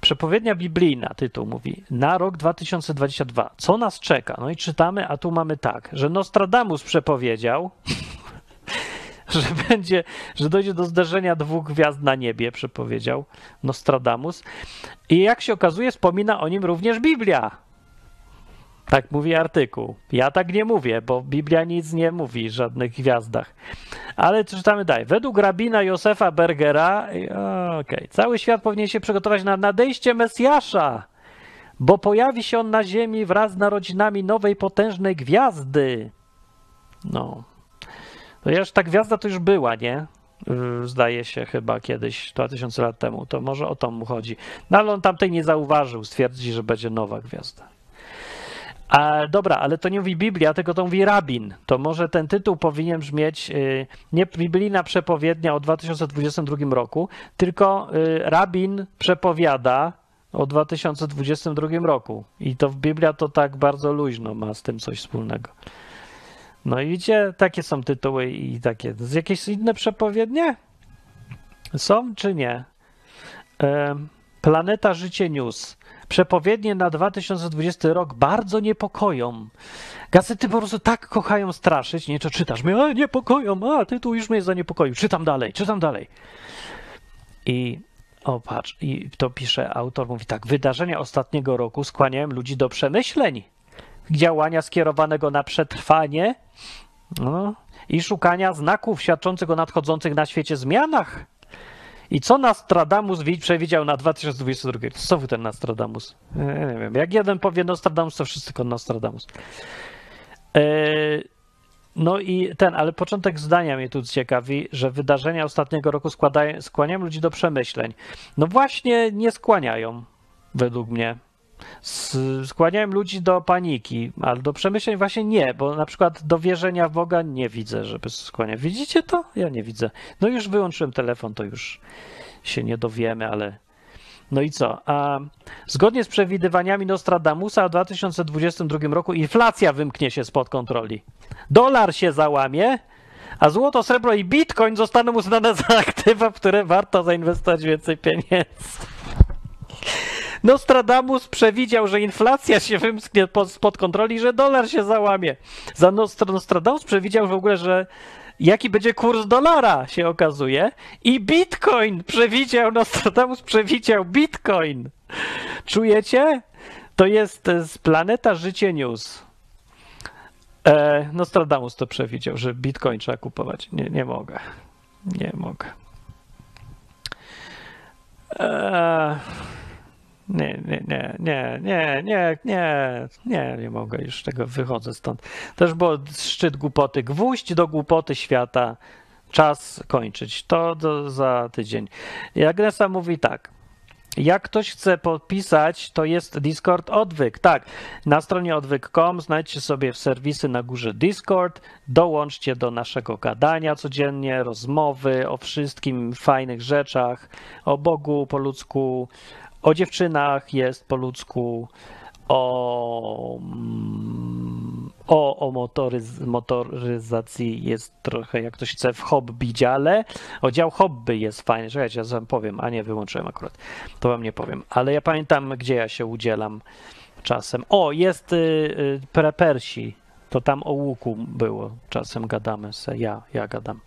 S1: Przepowiednia biblijna, tytuł mówi, na rok 2022. Co nas czeka? No i czytamy, a tu mamy tak, że Nostradamus przepowiedział, że będzie, że dojdzie do zderzenia dwóch gwiazd na niebie, przepowiedział Nostradamus. I jak się okazuje, wspomina o nim również Biblia. Tak mówi artykuł. Ja tak nie mówię, bo Biblia nic nie mówi, żadnych gwiazdach. Ale czytamy dalej. Według rabina Josefa Bergera, okay, cały świat powinien się przygotować na nadejście Mesjasza, bo pojawi się on na ziemi wraz z narodzinami nowej, potężnej gwiazdy. No, no już ta gwiazda to już była, nie? Zdaje się chyba kiedyś, 2000 lat temu. To może o to mu chodzi. No ale on tamtej nie zauważył, stwierdzi, że będzie nowa gwiazda. A, dobra, ale to nie mówi Biblia, tylko to mówi rabin. To może ten tytuł powinien brzmieć y, nie biblijna przepowiednia o 2022 roku, tylko y, rabin przepowiada o 2022 roku. I to w Biblia to tak bardzo luźno ma z tym coś wspólnego. No i widzicie, takie są tytuły i takie. Z jakieś inne przepowiednie? Są czy nie? Planeta Życie News. Przepowiednie na 2020 rok bardzo niepokoją. Gazety po prostu tak kochają straszyć. Nie, to czytasz, mnie a, niepokoją, a tytuł już mnie zaniepokoił. Czytam dalej, czytam dalej. I o, patrz, i to pisze autor, mówi tak, wydarzenia ostatniego roku skłaniają ludzi do przemyśleń działania skierowanego na przetrwanie no, i szukania znaków świadczących o nadchodzących na świecie zmianach. I co Nostradamus przewidział na 2022? Co wy ten Nostradamus? nie wiem. Jak jeden powie Nostradamus, to wszyscy tylko Nostradamus. E, no i ten, ale początek zdania mnie tu ciekawi, że wydarzenia ostatniego roku składają, skłaniają ludzi do przemyśleń. No właśnie nie skłaniają, według mnie skłaniałem ludzi do paniki, ale do przemyśleń właśnie nie, bo na przykład do wierzenia w Boga nie widzę, żeby skłaniać. Widzicie to? Ja nie widzę. No już wyłączyłem telefon, to już się nie dowiemy, ale no i co? A zgodnie z przewidywaniami Nostradamusa w 2022 roku inflacja wymknie się spod kontroli. Dolar się załamie, a złoto, srebro i bitcoin zostaną uznane za aktywa, w które warto zainwestować więcej pieniędzy. Nostradamus przewidział, że inflacja się wymsknie pod, spod kontroli, że dolar się załamie. Za Nostradamus przewidział w ogóle, że jaki będzie kurs dolara, się okazuje. I bitcoin przewidział, Nostradamus przewidział bitcoin. Czujecie? To jest z Planeta Życie News. E, Nostradamus to przewidział, że bitcoin trzeba kupować. Nie, nie mogę. Nie mogę. Eee. Nie, nie, nie, nie, nie, nie, nie, nie, nie mogę już tego, wychodzę stąd. Też było szczyt głupoty, gwóźdź do głupoty świata, czas kończyć. To do, za tydzień. Agnesa mówi tak. Jak ktoś chce podpisać, to jest Discord Odwyk. Tak, na stronie odwyk.com znajdźcie sobie w serwisy na górze Discord, dołączcie do naszego gadania codziennie, rozmowy o wszystkim fajnych rzeczach, o Bogu po ludzku, o dziewczynach jest po ludzku, o, mm, o, o motoryz, motoryzacji jest trochę, jak ktoś chce, w hobby dziale. O dział hobby jest fajny. Czekajcie, ja wam powiem, a nie, wyłączyłem akurat. To wam nie powiem. Ale ja pamiętam, gdzie ja się udzielam czasem. O, jest y, y, prepersi. To tam o łuku było. Czasem gadamy se. Ja, ja gadam.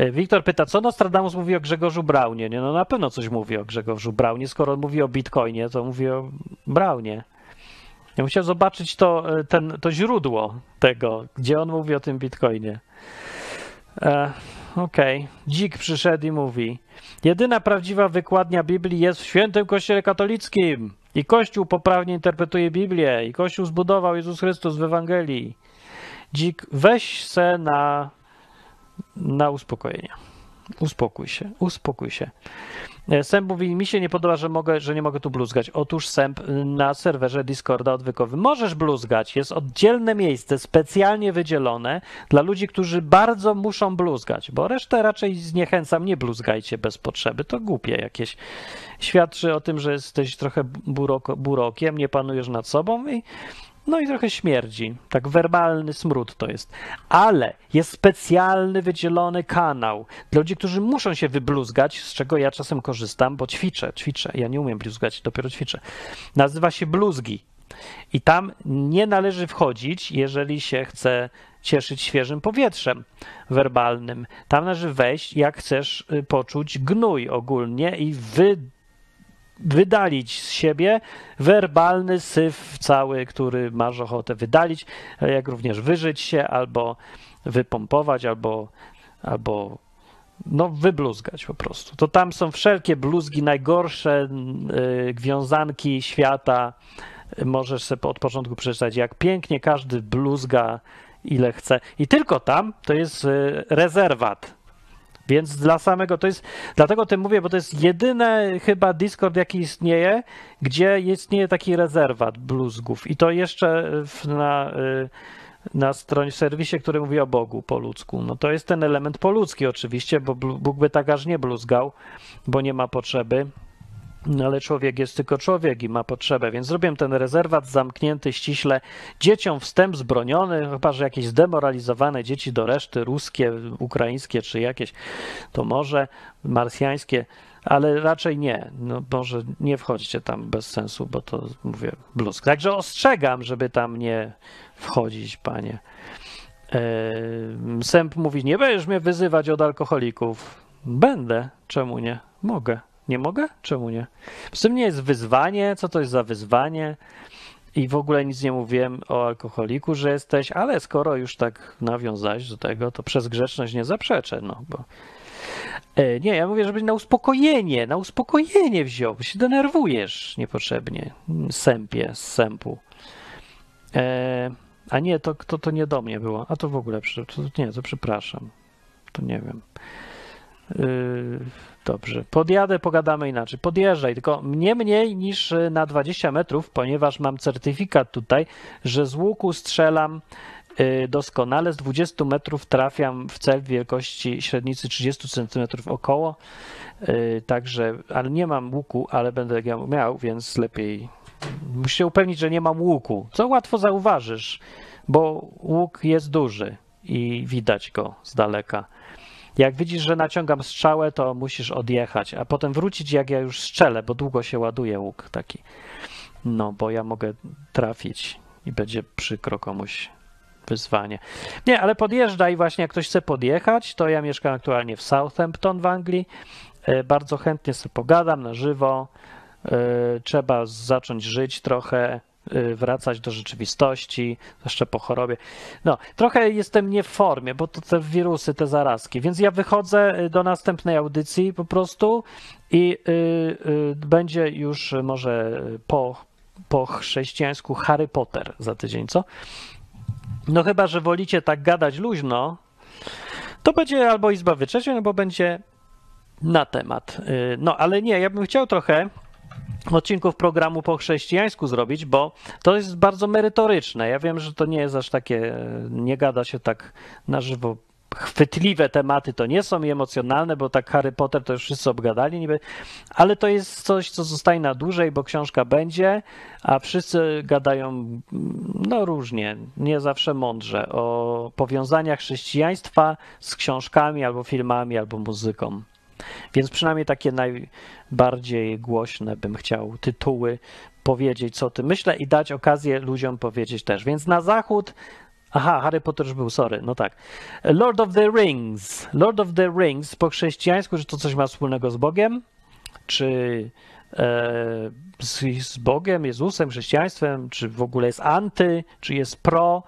S1: Y, Wiktor pyta, co Nostradamus mówi o Grzegorzu Braunie? Nie, no na pewno coś mówi o Grzegorzu Braunie. Skoro mówi o Bitcoinie, to mówi o Braunie. Ja musiałem zobaczyć to, y, ten, to źródło tego, gdzie on mówi o tym Bitcoinie. E, Okej. Dzik przyszedł i mówi: Jedyna prawdziwa wykładnia Biblii jest w świętym Kościele katolickim. I Kościół poprawnie interpretuje Biblię. I Kościół zbudował Jezus Chrystus w Ewangelii. Dzik, weź se na, na uspokojenie. Uspokój się, uspokój się. E, Sęp mówi, mi się nie podoba, że, mogę, że nie mogę tu bluzgać. Otóż Sęp na serwerze Discorda odwykowym możesz bluzgać. Jest oddzielne miejsce, specjalnie wydzielone dla ludzi, którzy bardzo muszą bluzgać, bo resztę raczej zniechęcam, nie bluzgajcie bez potrzeby. To głupie jakieś. Świadczy o tym, że jesteś trochę buroko, burokiem, nie panujesz nad sobą i no i trochę śmierdzi. Tak werbalny smród to jest. Ale jest specjalny, wydzielony kanał dla ludzi, którzy muszą się wybluzgać, z czego ja czasem korzystam, bo ćwiczę, ćwiczę. Ja nie umiem bluzgać, dopiero ćwiczę. Nazywa się bluzgi. I tam nie należy wchodzić, jeżeli się chce cieszyć świeżym powietrzem werbalnym. Tam należy wejść, jak chcesz y, poczuć gnój ogólnie i wy wydalić z siebie werbalny syf cały, który masz ochotę wydalić, jak również wyżyć się albo wypompować, albo, albo no, wybluzgać po prostu. To tam są wszelkie bluzgi, najgorsze yy, wiązanki świata. Możesz sobie od początku przeczytać, jak pięknie każdy bluzga, ile chce. I tylko tam to jest yy, rezerwat więc dla samego to jest, dlatego o tym mówię, bo to jest jedyny chyba Discord, jaki istnieje, gdzie istnieje taki rezerwat bluzgów. I to jeszcze w, na, y, na stronie, w serwisie, który mówi o Bogu po ludzku. No to jest ten element po ludzki oczywiście, bo Bóg by tak aż nie bluzgał, bo nie ma potrzeby. No ale człowiek jest tylko człowiek i ma potrzebę, więc zrobiłem ten rezerwat zamknięty ściśle. Dzieciom wstęp zbroniony, chyba że jakieś zdemoralizowane dzieci do reszty, ruskie, ukraińskie czy jakieś, to może marsjańskie, ale raczej nie. No może nie wchodźcie tam bez sensu, bo to mówię bluzk. Także ostrzegam, żeby tam nie wchodzić, panie. Eee, Sęp mówi, nie będziesz mnie wyzywać od alkoholików. Będę, czemu nie? Mogę. Nie mogę? Czemu nie? Z tym nie jest wyzwanie. Co to jest za wyzwanie? I w ogóle nic nie mówiłem o alkoholiku, że jesteś, ale skoro już tak nawiązałeś do tego, to przez grzeczność nie zaprzeczę, no bo. E, nie, ja mówię, żebyś na uspokojenie, na uspokojenie wziął, bo się denerwujesz niepotrzebnie. Sępie, z sępu. E, a nie, to, to, to nie do mnie było. A to w ogóle, to, nie, to przepraszam. To nie wiem. Yy, dobrze, podjadę, pogadamy inaczej. Podjeżdżaj, tylko nie mniej niż na 20 metrów, ponieważ mam certyfikat tutaj, że z łuku strzelam yy, doskonale. Z 20 metrów trafiam w cel wielkości średnicy 30 cm około. Yy, także, ale nie mam łuku, ale będę miał, więc lepiej. Muszę się upewnić, że nie mam łuku, co łatwo zauważysz, bo łuk jest duży i widać go z daleka. Jak widzisz, że naciągam strzałę, to musisz odjechać, a potem wrócić, jak ja już strzelę, bo długo się ładuje łuk taki. No, bo ja mogę trafić i będzie przykro komuś wyzwanie. Nie, ale podjeżdżaj właśnie, jak ktoś chce podjechać, to ja mieszkam aktualnie w Southampton w Anglii. E, bardzo chętnie sobie pogadam na żywo. E, trzeba zacząć żyć trochę, wracać do rzeczywistości, jeszcze po chorobie. No, trochę jestem nie w formie, bo to te wirusy, te zarazki, więc ja wychodzę y, do następnej audycji po prostu i y, y, będzie już może po, po chrześcijańsku Harry Potter za tydzień, co? No chyba, że wolicie tak gadać luźno, to będzie albo Izba Wyczeźwień, albo będzie na temat. Y, no, ale nie, ja bym chciał trochę odcinków programu po chrześcijańsku zrobić, bo to jest bardzo merytoryczne. Ja wiem, że to nie jest aż takie, nie gada się tak na żywo chwytliwe tematy to nie są i emocjonalne, bo tak Harry Potter to już wszyscy obgadali niby, ale to jest coś, co zostaje na dłużej, bo książka będzie, a wszyscy gadają no różnie, nie zawsze mądrze o powiązaniach chrześcijaństwa z książkami albo filmami albo muzyką. Więc przynajmniej takie najbardziej głośne bym chciał tytuły powiedzieć, co ty myślę i dać okazję ludziom powiedzieć też. Więc na zachód. Aha, Harry Potter już był, sorry, no tak. Lord of the Rings. Lord of the Rings po chrześcijańsku, czy to coś ma wspólnego z Bogiem? Czy e, z, z Bogiem, Jezusem, chrześcijaństwem? Czy w ogóle jest anty? Czy jest pro?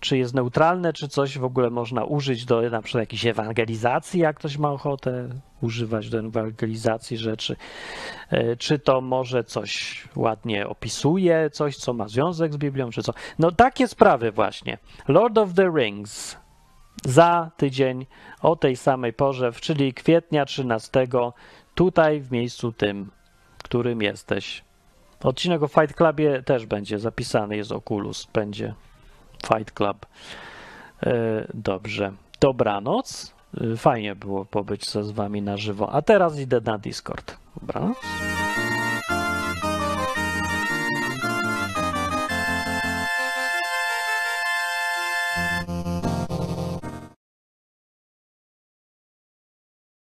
S1: Czy jest neutralne? Czy coś w ogóle można użyć do na przykład jakiejś ewangelizacji, jak ktoś ma ochotę używać do ewangelizacji rzeczy? E, Czy to może coś ładnie opisuje, coś, co ma związek z Biblią, czy co? No takie sprawy właśnie. Lord of the Rings za tydzień o tej samej porze, czyli kwietnia 13, tutaj w miejscu tym, którym jesteś. Odcinek o Fight Clubie też będzie zapisany, jest Oculus, będzie Fight Club. E, Dobrze. Dobranoc. E, Fajnie było pobyć ze z wami na żywo. A teraz idę na Discord. Dobranoc.